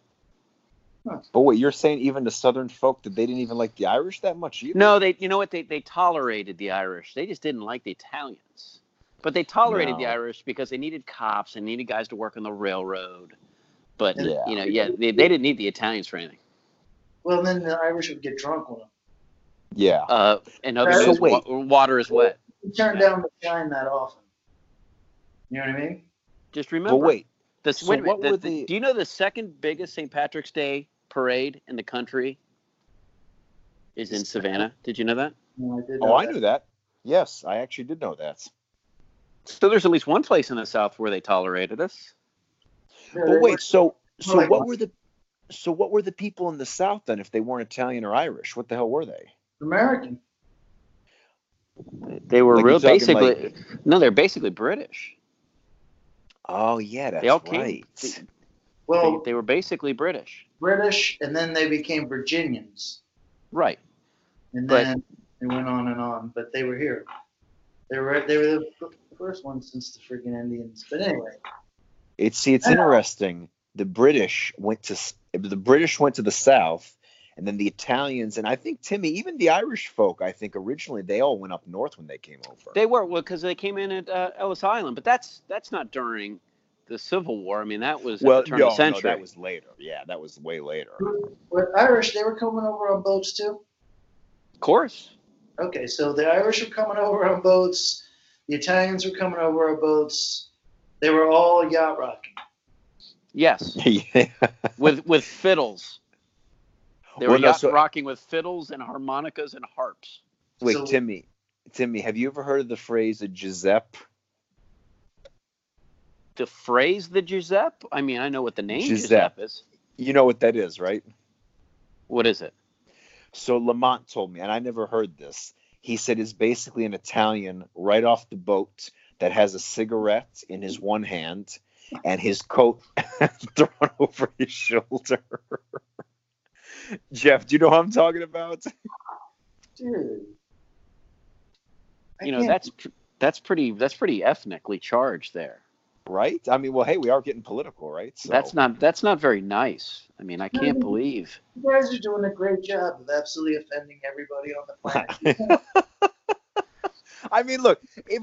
S6: But wait, you're saying even the Southern folk that they didn't even like the Irish that much either?
S5: No, they you know what they they tolerated the Irish. They just didn't like the Italians. But they tolerated the Irish because they needed cops and needed guys to work on the railroad. But
S6: Yeah.
S5: you know, yeah, they, they didn't need the Italians for anything.
S7: Well, then the Irish would get drunk with them.
S6: Yeah.
S5: Uh, in other
S7: So
S5: words,
S6: wait.
S5: wa- water is wet.
S7: You turn down the shine that often. You know what I mean?
S5: Just remember.
S6: But wait,
S5: the,
S6: so
S5: wait
S6: what
S5: the-
S6: were
S5: the-
S6: the-
S5: do you know the second biggest St. Patrick's Day parade in the country is in Savannah? Did you know that?
S7: No, I did.
S6: oh,
S7: know
S6: I
S7: that.
S6: knew that. Yes, I actually did know that.
S5: So there's at least one place in the South where they tolerated us.
S7: Yeah,
S6: But wait,
S7: were-
S6: so so
S7: like
S6: what
S7: what?
S6: were the so what were the people in the South then if they weren't Italian or Irish? What the hell were they?
S7: American.
S5: They were
S6: Like
S5: real basically
S6: like-
S5: no, they're basically British.
S6: Oh yeah, that's
S5: They all
S6: right.
S5: came. They,
S7: Well,
S5: they were basically British,
S7: British, and then they became Virginians,
S5: right?
S7: and
S5: But-
S7: then they went on and on. But they were here. They were they were the first one since the freaking Indians. But anyway,
S6: It's see, it's
S7: Yeah.
S6: interesting. The British went to the British went to the South, and then the Italians, and I think Timmy, even the Irish folk, I think originally they all went up north when they came over.
S5: They were well because they came in at uh, Ellis Island, but that's that's not during the Civil War. I mean, that was
S6: well,
S5: at the turn
S6: no,
S5: of the century.
S6: no, that was later. Yeah, that was way later.
S7: but Irish, they were coming over on boats too.
S5: of course.
S7: Okay, so the Irish were coming over on boats. The Italians were coming over on boats. They were all yacht rocking.
S5: Yes,
S6: yeah.
S5: with with fiddles. They were
S6: Well, no,
S5: yacht
S6: so-
S5: rocking with fiddles and harmonicas and harps.
S6: Wait,
S7: So-
S6: Timmy, Timmy, have you ever heard of the phrase a Giuseppe?
S5: The phrase the Giuseppe? I mean, I know what the name
S6: Giuseppe.
S5: Giuseppe is.
S6: You know what that is, right?
S5: What is it?
S6: So Lamont told me, and I never heard this. He said it's basically an Italian right off the boat that has a cigarette in his one hand and his coat thrown over his shoulder. Jeff, do you know what I'm talking about?
S7: Dude. I
S5: You know,
S7: can't-
S5: that's that's pretty that's pretty ethnically charged there.
S6: Right? I mean, well, hey, we are getting political, right? So,
S5: That's not that's not very nice. I mean, I can't believe.
S7: You guys are doing a great job of absolutely offending everybody on the planet.
S6: I mean, look, if,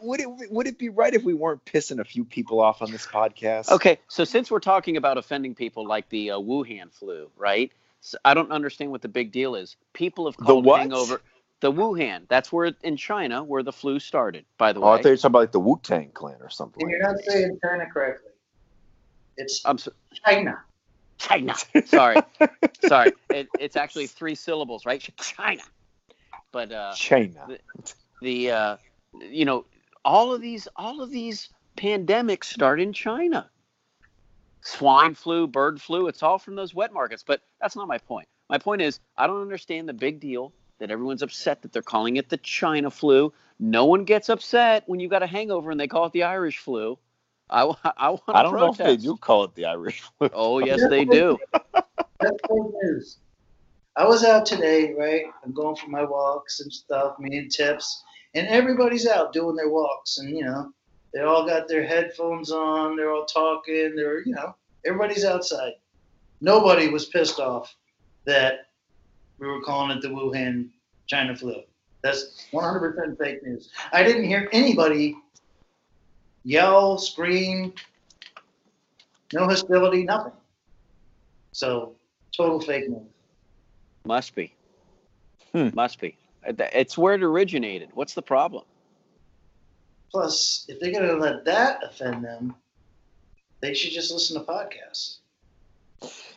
S6: would it would it be right if we weren't pissing a few people off on this podcast?
S5: Okay, so since we're talking about offending people like the uh, Wuhan flu, right? So I don't understand what the big deal is. People have
S6: The
S5: called
S6: what?
S5: hangover the Wuhan. That's where in China where the flu started. By the way.
S6: Oh, I thought you were talking about like the Wu Tang Clan or something.
S7: and you're not saying China correctly. It's
S5: I'm so,
S7: China.
S5: China. Sorry, sorry. It, it's actually three syllables, right? China. But uh,
S6: that. China.
S5: the uh, you know all of these all of these pandemics start in China. Swine flu, bird flu, it's all from those wet markets. But that's not my point. My point is I don't understand the big deal that everyone's upset that they're calling it the China flu. No one gets upset when you've got a hangover and they call it the Irish flu. I, wa- I want to
S6: I don't
S5: protest.
S6: know if they do call it the Irish flu.
S5: Oh yes, they do.
S7: That's fake news. I was out today, right? I'm going for my walks and stuff, me and Tips, and everybody's out doing their walks, and you know, they all got their headphones on, they're all talking, they're you know, everybody's outside. Nobody was pissed off that we were calling it the Wuhan China flu. That's 100% fake news. I didn't hear anybody yell, scream, no hostility, nothing. So total fake news.
S5: Must be.
S6: Hmm.
S5: Must be. It's where it originated. What's the problem?
S7: Plus, if they're gonna let that offend them, they should just listen to podcasts.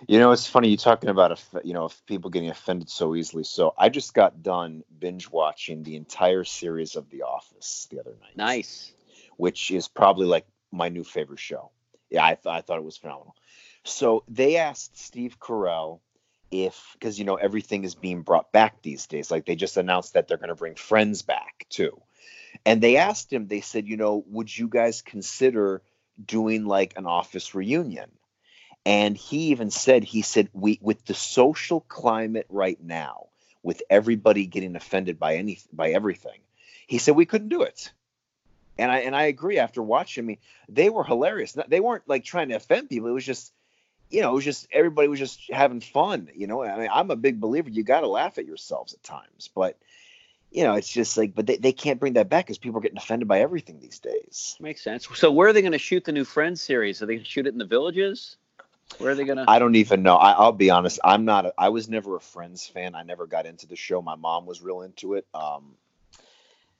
S6: You know, it's funny you talking about you know people getting offended so easily. So I just got done binge watching the entire series of The Office the other night.
S5: Nice.
S6: which is probably like my new favorite show. Yeah, I, th- I thought it was phenomenal. So they asked Steve Carell if, because you know everything is being brought back these days. Like they just announced that they're going to bring Friends back too, and they asked him. They said, you know, would you guys consider doing like an Office reunion? And he even said, he said, we with the social climate right now, with everybody getting offended by any by everything, he said we couldn't do it. And I and I agree. After watching me, they were hilarious. They weren't like trying to offend people. It was just, you know, it was just everybody was just having fun. You know, I mean, I'm a big believer. You got to laugh at yourselves at times, but you know, it's just like, but they, they can't bring that back because people are getting offended by everything these days.
S5: Makes sense. So where are they going to shoot the new Friends series? Are they going to shoot it in the villages? Where are they going to?
S6: I don't even know. I, I'll be honest. I'm not. A, I was never a Friends fan. I never got into the show. My mom was real into it. Um,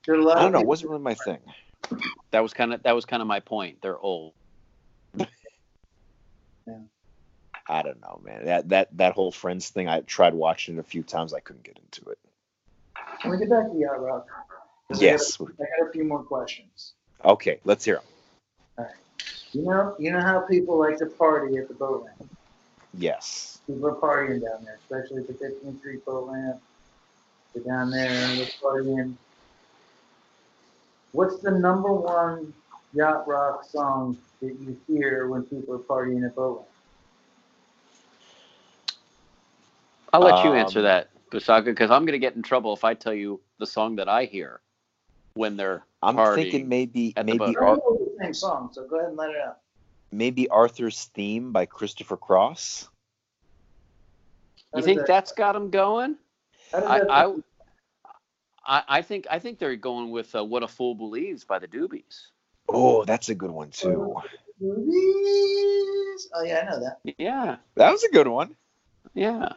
S7: There are a lot
S6: I don't know. It wasn't really my thing.
S5: That was kind of that was kind of my point. They're old. Yeah.
S6: I don't know, man. That that that whole Friends thing. I tried watching it a few times. I couldn't get into it.
S7: Can we get back to Yacht Rock? 'Cause I
S6: Yes.
S7: got- I got a few more questions.
S6: Okay. Let's hear 'em.
S7: You know, you know how people like to party at the boat ramp.
S6: Yes.
S7: People are partying down there, especially at the 15th Street boat ramp. They're down there and they're partying. What's the number one yacht rock song that you hear when people are partying at boat ramp?
S5: I'll let you answer
S6: Um,
S5: that, Busaga, because I'm going to get in trouble if I tell you the song that I hear when they're
S6: I'm thinking maybe maybe
S5: boat.
S6: Ar-
S7: know it's the same song, so go ahead and let it out.
S6: maybe Arthur's theme by Christopher Cross.
S7: How
S5: You think
S7: that-
S5: that's got them going? I, I, I, I think I think they're going with uh, "What a Fool Believes" by the Doobies.
S6: Oh, that's a good one too.
S7: Oh yeah, I know that.
S5: Yeah,
S6: That was a good one.
S5: yeah.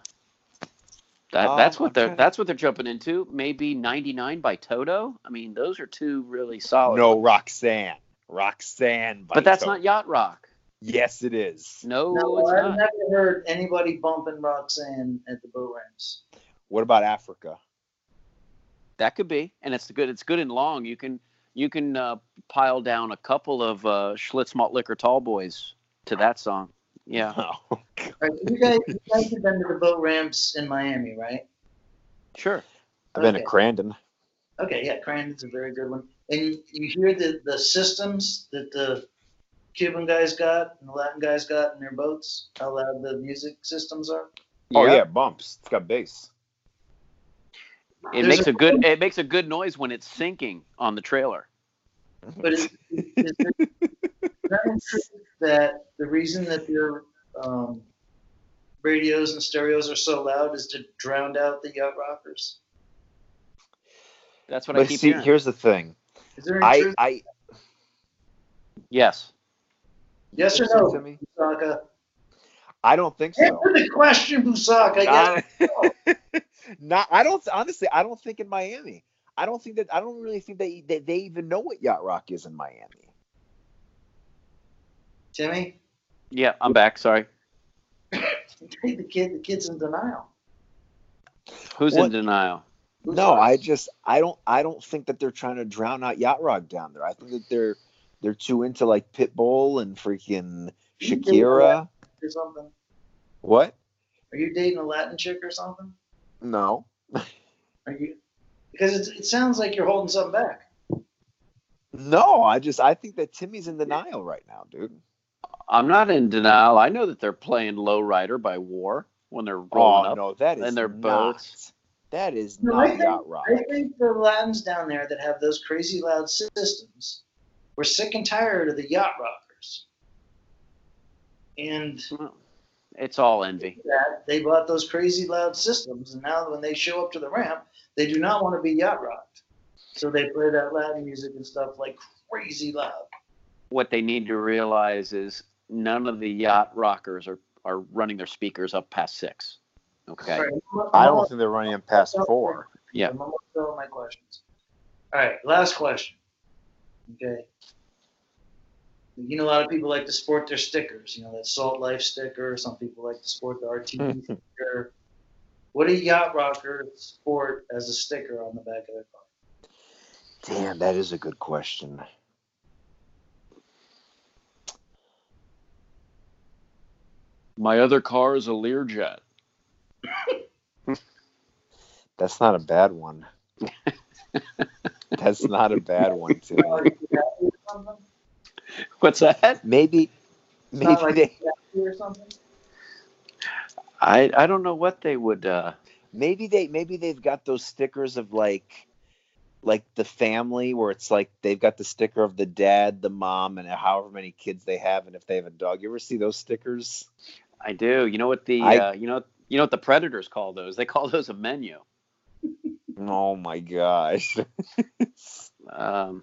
S5: That,
S6: Um,
S5: that's what
S6: I'm
S5: they're
S6: trying-
S5: that's what they're jumping into. Maybe "99" by Toto. I mean, those are two really solid.
S6: No,
S5: ones.
S6: Roxanne. Roxanne. By
S5: but that's
S6: Toto.
S5: not yacht rock.
S6: Yes, it is.
S5: No,
S7: No,
S5: it's
S7: I've
S5: not.
S7: never heard anybody bumping Roxanne at the boat ramps.
S6: What about Africa?
S5: That could be, and it's good. It's good and long. You can you can uh, pile down a couple of uh, Schlitz Malt Liquor Tall Boys to that song. Yeah,
S6: Oh,
S7: All right, you guys, you guys have been to the boat ramps in Miami, right?
S5: sure.
S6: I've been to Crandon.
S7: Okay, yeah, Crandon's a very good one. And you, you hear the, the systems that the Cuban guys got and the Latin guys got in their boats, how loud the music systems are.
S6: Oh
S5: Yeah.
S6: yeah, bumps. It's got bass.
S5: It
S7: There's
S5: makes
S7: a-
S5: a good it makes a good noise when it's sinking on the trailer.
S7: But is, is, is that in that the reason that their um, radios and stereos are so loud is to drown out the yacht rockers?
S5: That's what I
S6: But
S5: keep
S6: see,
S5: hearing.
S6: here's the thing.
S7: Is there any
S6: I,
S7: truth?
S6: I,
S5: Yes.
S7: yes or no,
S6: to me?
S7: Busaka?
S6: I don't think so.
S7: Answer the question, Busaka. Yes.
S6: Not, not, I don't honestly. I don't think in Miami. I don't think that. I don't really think they they, they even know what yacht rock is in Miami.
S7: Timmy,
S5: Yeah, I'm back. Sorry.
S7: the kid, the kid's in denial.
S5: Who's
S6: What?
S5: in denial?
S6: No, I just I don't I don't think that they're trying to drown out yacht rock down there. I think that they're they're too into like Pitbull and freaking Shakira.
S7: or something.
S6: What?
S7: Are you dating a Latin chick or something?
S6: No.
S7: Are you? Because it's, it sounds like you're holding something back.
S6: No, I just I think that Timmy's in denial right now, dude.
S5: I'm not in denial. I know that they're playing Lowrider by War when they're rolling
S6: Oh
S5: up.
S6: no, that is
S5: and their
S6: not,
S5: boats.
S6: That is
S7: No,
S6: not
S7: think-
S6: yacht rock.
S7: I think the Latins down there that have those crazy loud systems were sick and tired of the yacht rockers. And
S5: It's all envy.
S7: that they bought those crazy loud systems, and now when they show up to the ramp, they do not want to be yacht rocked. So they play that Latin music and stuff like crazy loud.
S5: What they need to realize is none of the yacht rockers are, are running their speakers up past six. Okay.
S7: All right, I'm-
S6: I
S7: I'm
S6: don't think they're running him past four.
S5: Yeah.
S7: I'm almost done with my questions. All right, last question. Okay. You know, a lot of people like to sport their stickers. You know, that Salt Life sticker. Some people like to sport the RTD hmm. sticker. What do yacht rockers sport as a sticker on the back of their car?
S6: Damn, that is a good question.
S5: My other car is a Learjet.
S6: That's not a bad one. That's not a bad one, Timmy.
S5: What's that?
S6: Maybe,
S7: It's
S6: maybe
S7: not like
S6: they,
S7: or something.
S5: I I don't know what they would. Uh,
S6: maybe they, maybe they've got those stickers of like, like the family where it's like they've got the sticker of the dad, the mom, and however many kids they have, and if they have a dog. You ever see those stickers?
S5: I do. You know what the
S6: I-
S5: uh, you know you know what the predators call those? They call those a menu.
S6: Oh my gosh!
S5: Um,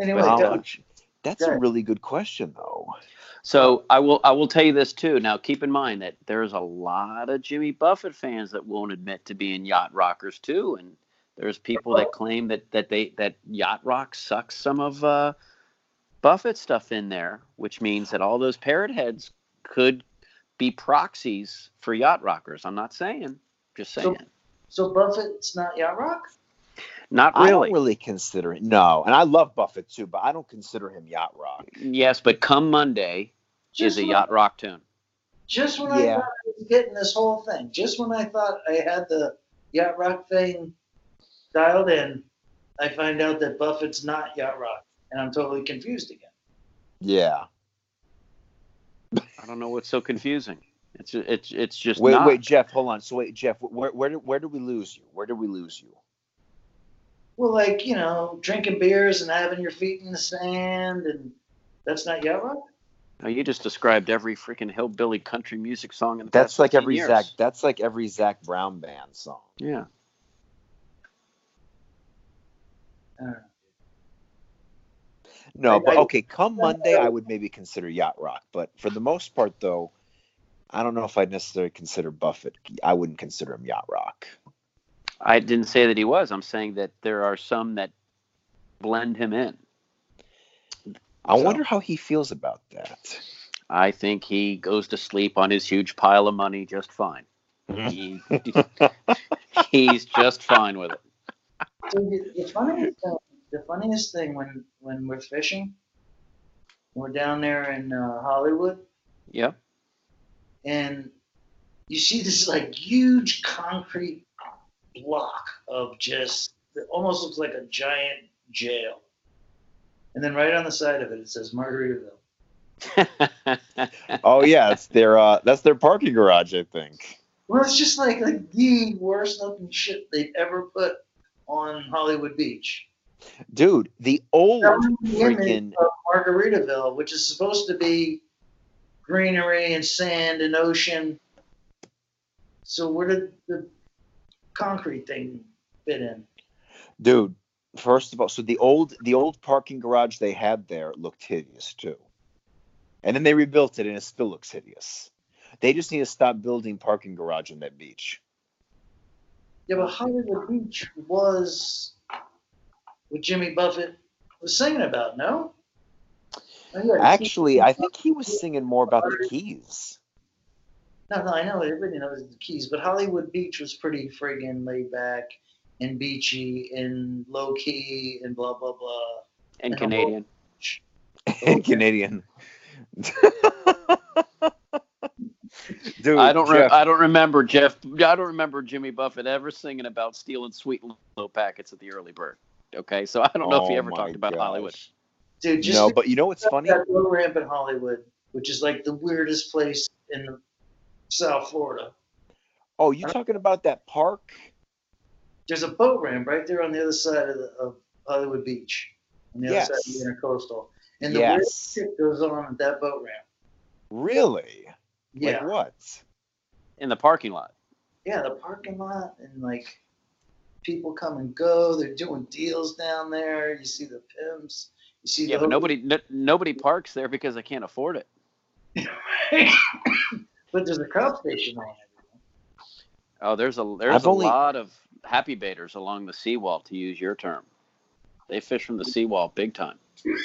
S7: Anyway,
S6: How
S7: go-
S6: much? That's a really good question, though.
S5: so I will I will tell you this too. Now keep in mind that there's a lot of Jimmy Buffett fans that won't admit to being yacht rockers too, and there's people that claim that that they that yacht rock sucks some of uh, Buffett stuff in there, which means that all those parrot heads could be proxies for yacht rockers. I'm not saying, just saying.
S7: so Buffett's not yacht rock.
S5: Not really.
S6: I
S5: really.
S6: don't really consider it. No, and I love Buffett too, but I don't consider him yacht rock.
S5: Yes, but come Monday is a
S7: when-
S5: yacht rock tune.
S7: Just when I
S6: Yeah.
S7: thought I was getting this whole thing, just when I thought I had the yacht rock thing dialed in, I find out that Buffett's not yacht rock, and I'm totally confused again.
S6: Yeah.
S5: I don't know what's so confusing. It's it's it's just
S6: Wait,
S5: not.
S6: wait, Jeff, hold on. So wait, Jeff, where where did where did we lose you? Where did we lose you?
S7: Well, like you know, drinking beers and having your feet in the sand, and that's not yacht rock.
S5: No, you just described every freaking hillbilly country music song in the
S6: That's
S5: past
S6: like every
S5: years.
S6: Zac. That's like every Zac Brown band song.
S5: Yeah.
S7: I don't know.
S6: No,
S7: I-
S6: but okay. Come Monday, I would maybe consider yacht rock, but for the most part, though, I don't know if I'd necessarily consider Buffett. I wouldn't consider him yacht rock.
S5: I didn't say that he was. I'm saying that there are some that blend him in.
S6: I
S5: So-
S6: wonder how he feels about that.
S5: I think he goes to sleep on his huge pile of money just fine. Mm-hmm. He, he's just fine with it.
S7: So the, the funniest thing, uh, the funniest thing when when we're fishing, we're down there in uh, Hollywood,
S5: Yep.
S7: and you see this like huge concrete block of just it almost looks like a giant jail. And then right on the side of it, it says Margaritaville.
S6: Oh yeah, it's their uh, that's their parking garage, I think.
S7: Well, it's just like like the worst looking shit they've ever put on Hollywood Beach.
S6: Dude, the old
S7: That was the image
S6: freaking
S7: Margaritaville, which is supposed to be greenery and sand and ocean. So where did the concrete thing fit in?
S6: dude. First of all, so the old the old parking garage they had there looked hideous too, and then they rebuilt it and it still looks hideous. They just need to stop building parking garage on that beach.
S7: Yeah, but Hollywood Beach was what Jimmy Buffett was singing about, no?
S6: Actually, I think he was singing more about the keys.
S7: No, no, I know everybody knows the keys, but Hollywood Beach was pretty friggin' laid back and beachy and low key and blah blah blah.
S5: and Canadian.
S6: And Canadian. Dude,
S5: I don't. Re- I don't remember Jeff. I don't remember Jimmy Buffett ever singing about stealing sweet low packets at the early bird. Okay, so I don't know if he
S6: Oh
S5: ever talked about
S6: gosh.
S5: Hollywood.
S7: Dude, just
S6: no, but you know what's funny?
S7: that low ramp in Hollywood, which is like the weirdest place in South Florida.
S6: Oh, you uh, talking about that park?
S7: There's a boat ramp right there on the other side of, the, of Hollywood Beach, on the other side of the intercoastal. And the weird
S6: Yes.
S7: shit goes on at that boat ramp.
S6: Really?
S7: Yeah,
S6: Like what?
S5: in the parking lot.
S7: yeah, the parking lot and like people come and go. They're doing deals down there. You see the pimps. You see
S5: Yeah,
S7: the
S5: but nobody n- nobody parks there because they can't afford it.
S7: but there's a crowd station on it.
S5: Oh, there's a there's
S6: I've
S5: a
S6: only-
S5: lot of happy baiters along the seawall, to use your term. They fish from the seawall big time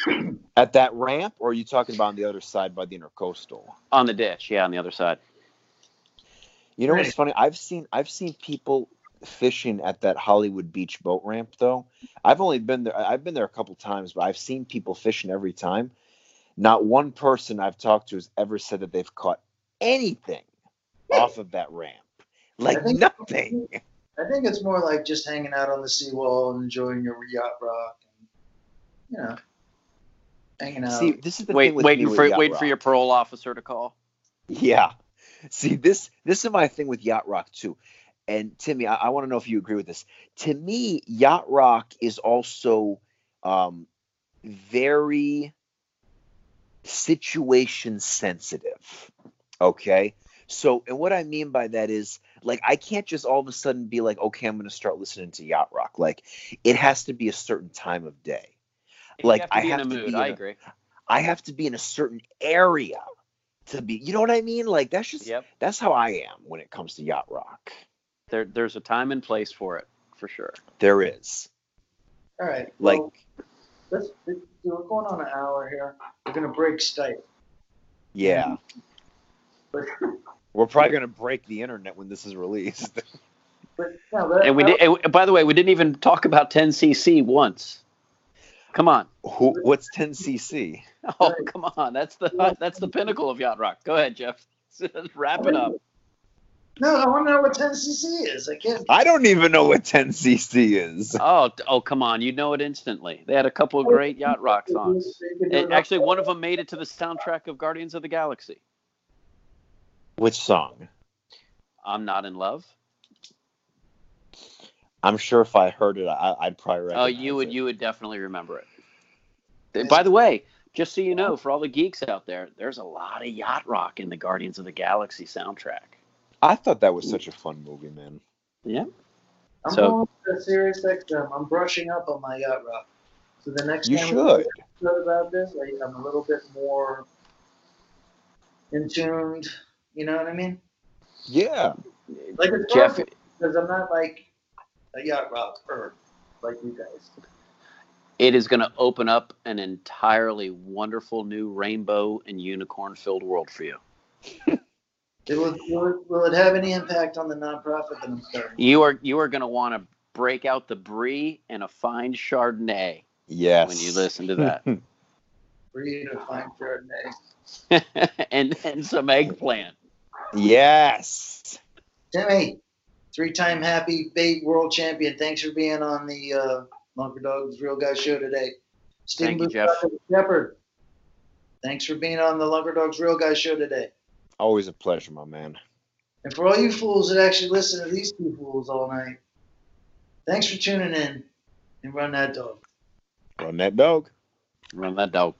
S6: At that ramp, or are you talking about on the other side by the intercoastal?
S5: on the ditch. Yeah, on the other side.
S6: You know what's funny? I've seen I've seen people fishing at that Hollywood Beach boat ramp though. I've only been there I've been there a couple times, but I've seen people fishing every time. Not one person I've talked to has ever said that they've caught anything hmm. off of that ramp. Like
S7: I think-
S6: nothing.
S7: I think it's more like just hanging out on the seawall and enjoying your yacht rock, and, you know, hanging out.
S6: See, this is the
S5: Wait,
S6: thing with
S5: waiting
S6: me with
S5: for
S6: Yacht
S5: waiting for your parole officer to call.
S6: Yeah. See, this this is my thing with Yacht Rock too. And Timmy, I, I want to know if you agree with this. To me, Yacht Rock is also um, very situation sensitive. Okay. So, and what I mean by that is, like, I can't just all of a sudden be like, okay, I'm going to start listening to Yacht Rock. Like, it has to be a certain time of day.
S5: You
S6: Like,
S5: have to
S6: I
S5: be
S6: have
S5: in a
S6: to
S5: mood.
S6: be
S5: I
S6: in a-
S5: agree.
S6: I have to be in a certain area to be. You know what I mean? Like, that's just
S5: Yep.
S6: that's how I am when it comes to Yacht Rock.
S5: There, there's a time and place for it, for sure.
S6: There is.
S7: All right,
S6: Like,
S7: well, let's. We're going on an hour here. We're gonna break Skype.
S6: yeah. We're probably going to break the internet when this is released.
S7: but no, that,
S5: And we did. And by the way, we didn't even talk about 10cc once. Come on.
S6: Who, what's 10cc?
S5: Oh, come on. That's the that's the pinnacle of yacht rock. Go ahead, Jeff. Wrap it up.
S7: No, I want to know what 10cc is. I can't.
S6: I don't even know what 10cc is.
S5: Oh, oh, come on. You know it instantly. They had a couple of great yacht rock songs. And actually, one of them made it to the soundtrack of Guardians of the Galaxy.
S6: Which song?
S5: I'm not in love.
S6: I'm sure if I heard it, I, I'd probably
S5: Oh, you would
S6: it.
S5: you would definitely remember it. By the way, just so you know, for all the geeks out there, there's a lot of yacht rock in the Guardians of the Galaxy soundtrack.
S6: I thought that was mm. such a fun movie, man.
S5: Yeah.
S7: I'm
S5: So-
S7: going to Sirius XM. I'm brushing up on my yacht rock. So the next
S6: You
S7: time
S6: should.
S7: we talk about this, I, I'm a little bit more in tuned. You know what I mean?
S6: Yeah.
S7: Like it's
S5: Jeff,
S7: perfect because I'm not like a yacht rocker like you guys.
S5: it is going to open up an entirely wonderful new rainbow and unicorn filled world for you.
S7: It will, will, it, will it have any impact on the nonprofit that I'm starting?
S5: You are you are going to want to break out the brie and a fine chardonnay
S6: Yes.
S5: when you listen to that,
S7: Breed a fine Chardonnay.
S5: and and some eggplant.
S6: Yes.
S7: Timmy, three-time happy bait world champion. Thanks for being on the uh, Lunker Dogs Real Guys show today.
S5: Thank you, Jeff.
S7: Shepard. Thanks for being on the Lunker Dogs Real Guys show today.
S6: Always a pleasure, my man.
S7: And for all you fools that actually listen to these two fools all night, thanks for tuning in and run that dog.
S6: Run that dog.
S5: Run that dog.